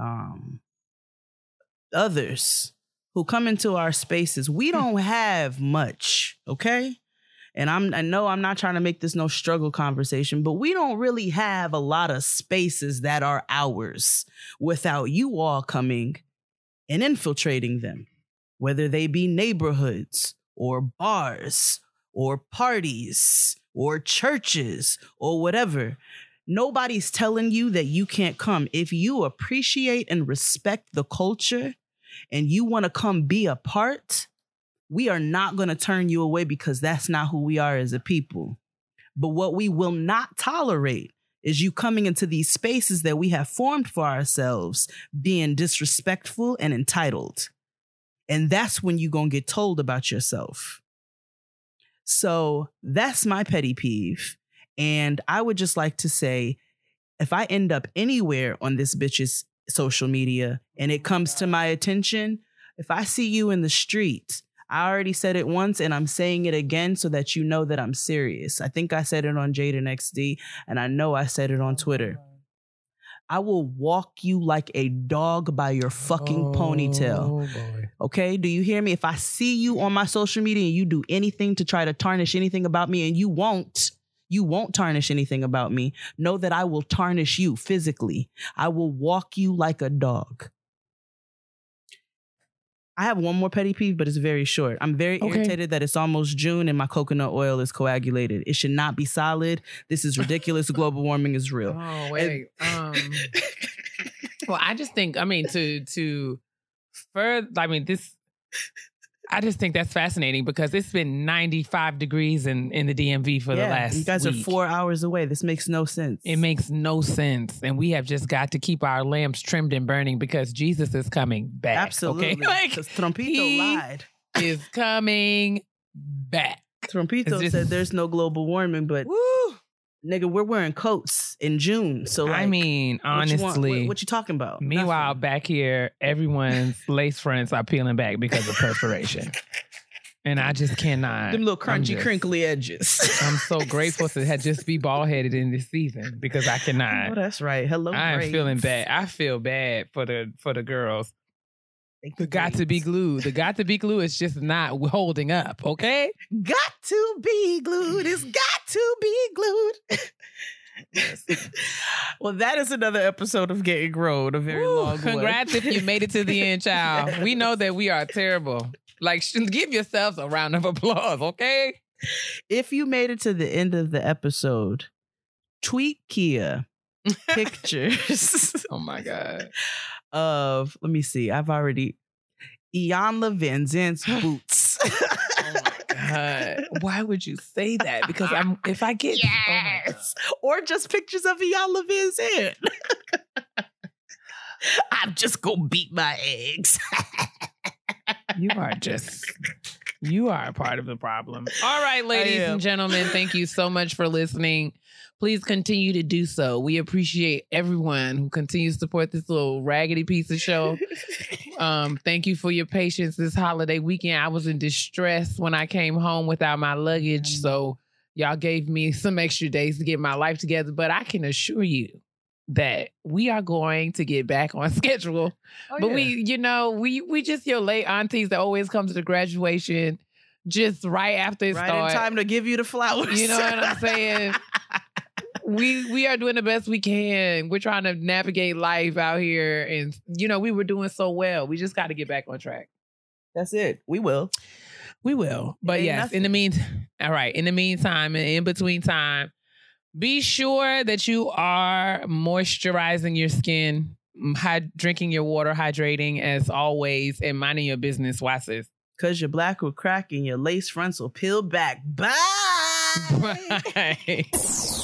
um others who come into our spaces. We don't have much, okay? And I'm I know I'm not trying to make this no struggle conversation, but we don't really have a lot of spaces that are ours without you all coming and infiltrating them, whether they be neighborhoods or bars or parties or churches or whatever. Nobody's telling you that you can't come. If you appreciate and respect the culture and you want to come be a part, we are not going to turn you away because that's not who we are as a people. But what we will not tolerate is you coming into these spaces that we have formed for ourselves being disrespectful and entitled. And that's when you're going to get told about yourself. So that's my petty peeve. And I would just like to say if I end up anywhere on this bitch's social media and it comes to my attention, if I see you in the street, I already said it once and I'm saying it again so that you know that I'm serious. I think I said it on Jaden XD and I know I said it on Twitter. Oh, I will walk you like a dog by your fucking ponytail. Oh boy. Okay. Do you hear me? If I see you on my social media and you do anything to try to tarnish anything about me, and you won't, you won't tarnish anything about me, know that I will tarnish you physically. I will walk you like a dog. I have one more petty peeve, but it's very short. I'm very Okay. irritated that it's almost June and my coconut oil is coagulated. It should not be solid. This is ridiculous. Global warming is real. Oh wait. Um. Well, I just think. I mean, to to further. I mean, this. I just think that's fascinating because it's been 95 degrees in in the DMV for the last. you guys are four hours away. This makes no sense. It makes no sense, and we have just got to keep our lamps trimmed and burning because Jesus is coming back. Absolutely. Okay? Like, Trumpito he- lied. is coming back. Trumpito just- said there's no global warming, but Woo! Nigga, we're wearing coats in June. So like, I mean, what you honestly. what, what you talking about? Meanwhile, Nothing. back here, everyone's lace fronts are peeling back because of perspiration. and I just cannot. them little crunchy, just- crinkly edges. I'm so grateful to have just be bald headed in this season because I oh, cannot. oh, that's right. Hello, I am feeling bad. I feel bad for the for the girls. The got to be glued. The got to be glue is just not holding up. Okay. Got to be glued. It's got to be glued. well, that is another episode of Getting Grown, a very Woo, long one. Congrats if you made it to the end, child. We know that we are terrible. Like, give yourselves a round of applause, okay? if you made it to the end of the episode, tweet Kia pictures Oh my god. Of let me see. I've already Iyanla Vanzant's boots. Oh my god. Why would you say that? Because I'm if I get oh yes, or just pictures of Iyanla Vanzant. I'm just gonna beat my eggs. You are just you are a part of the problem. All right, ladies and gentlemen, thank you so much for listening. Please continue to do so. We appreciate everyone who continues to support this little raggedy piece of show. Um, thank you for your patience this holiday weekend. I was in distress when I came home without my luggage, so y'all gave me some extra days to get my life together. But I can assure you that we are going to get back on schedule. but we, you know, we we just your late aunties that always come to the graduation just right after it right starts. in time to give you the flowers. You know what I'm saying? We we are doing the best we can. We're trying to navigate life out here, and you know we were doing so well. We just got to get back on track. That's it. We will. We will, but yes. In the meantime, all right. In the meantime, and in between time, be sure that you are moisturizing your skin, hyd- drinking your water, hydrating as always, and minding your business. Watch. Cause your black will crack and your lace fronts will peel back. Bye. Bye.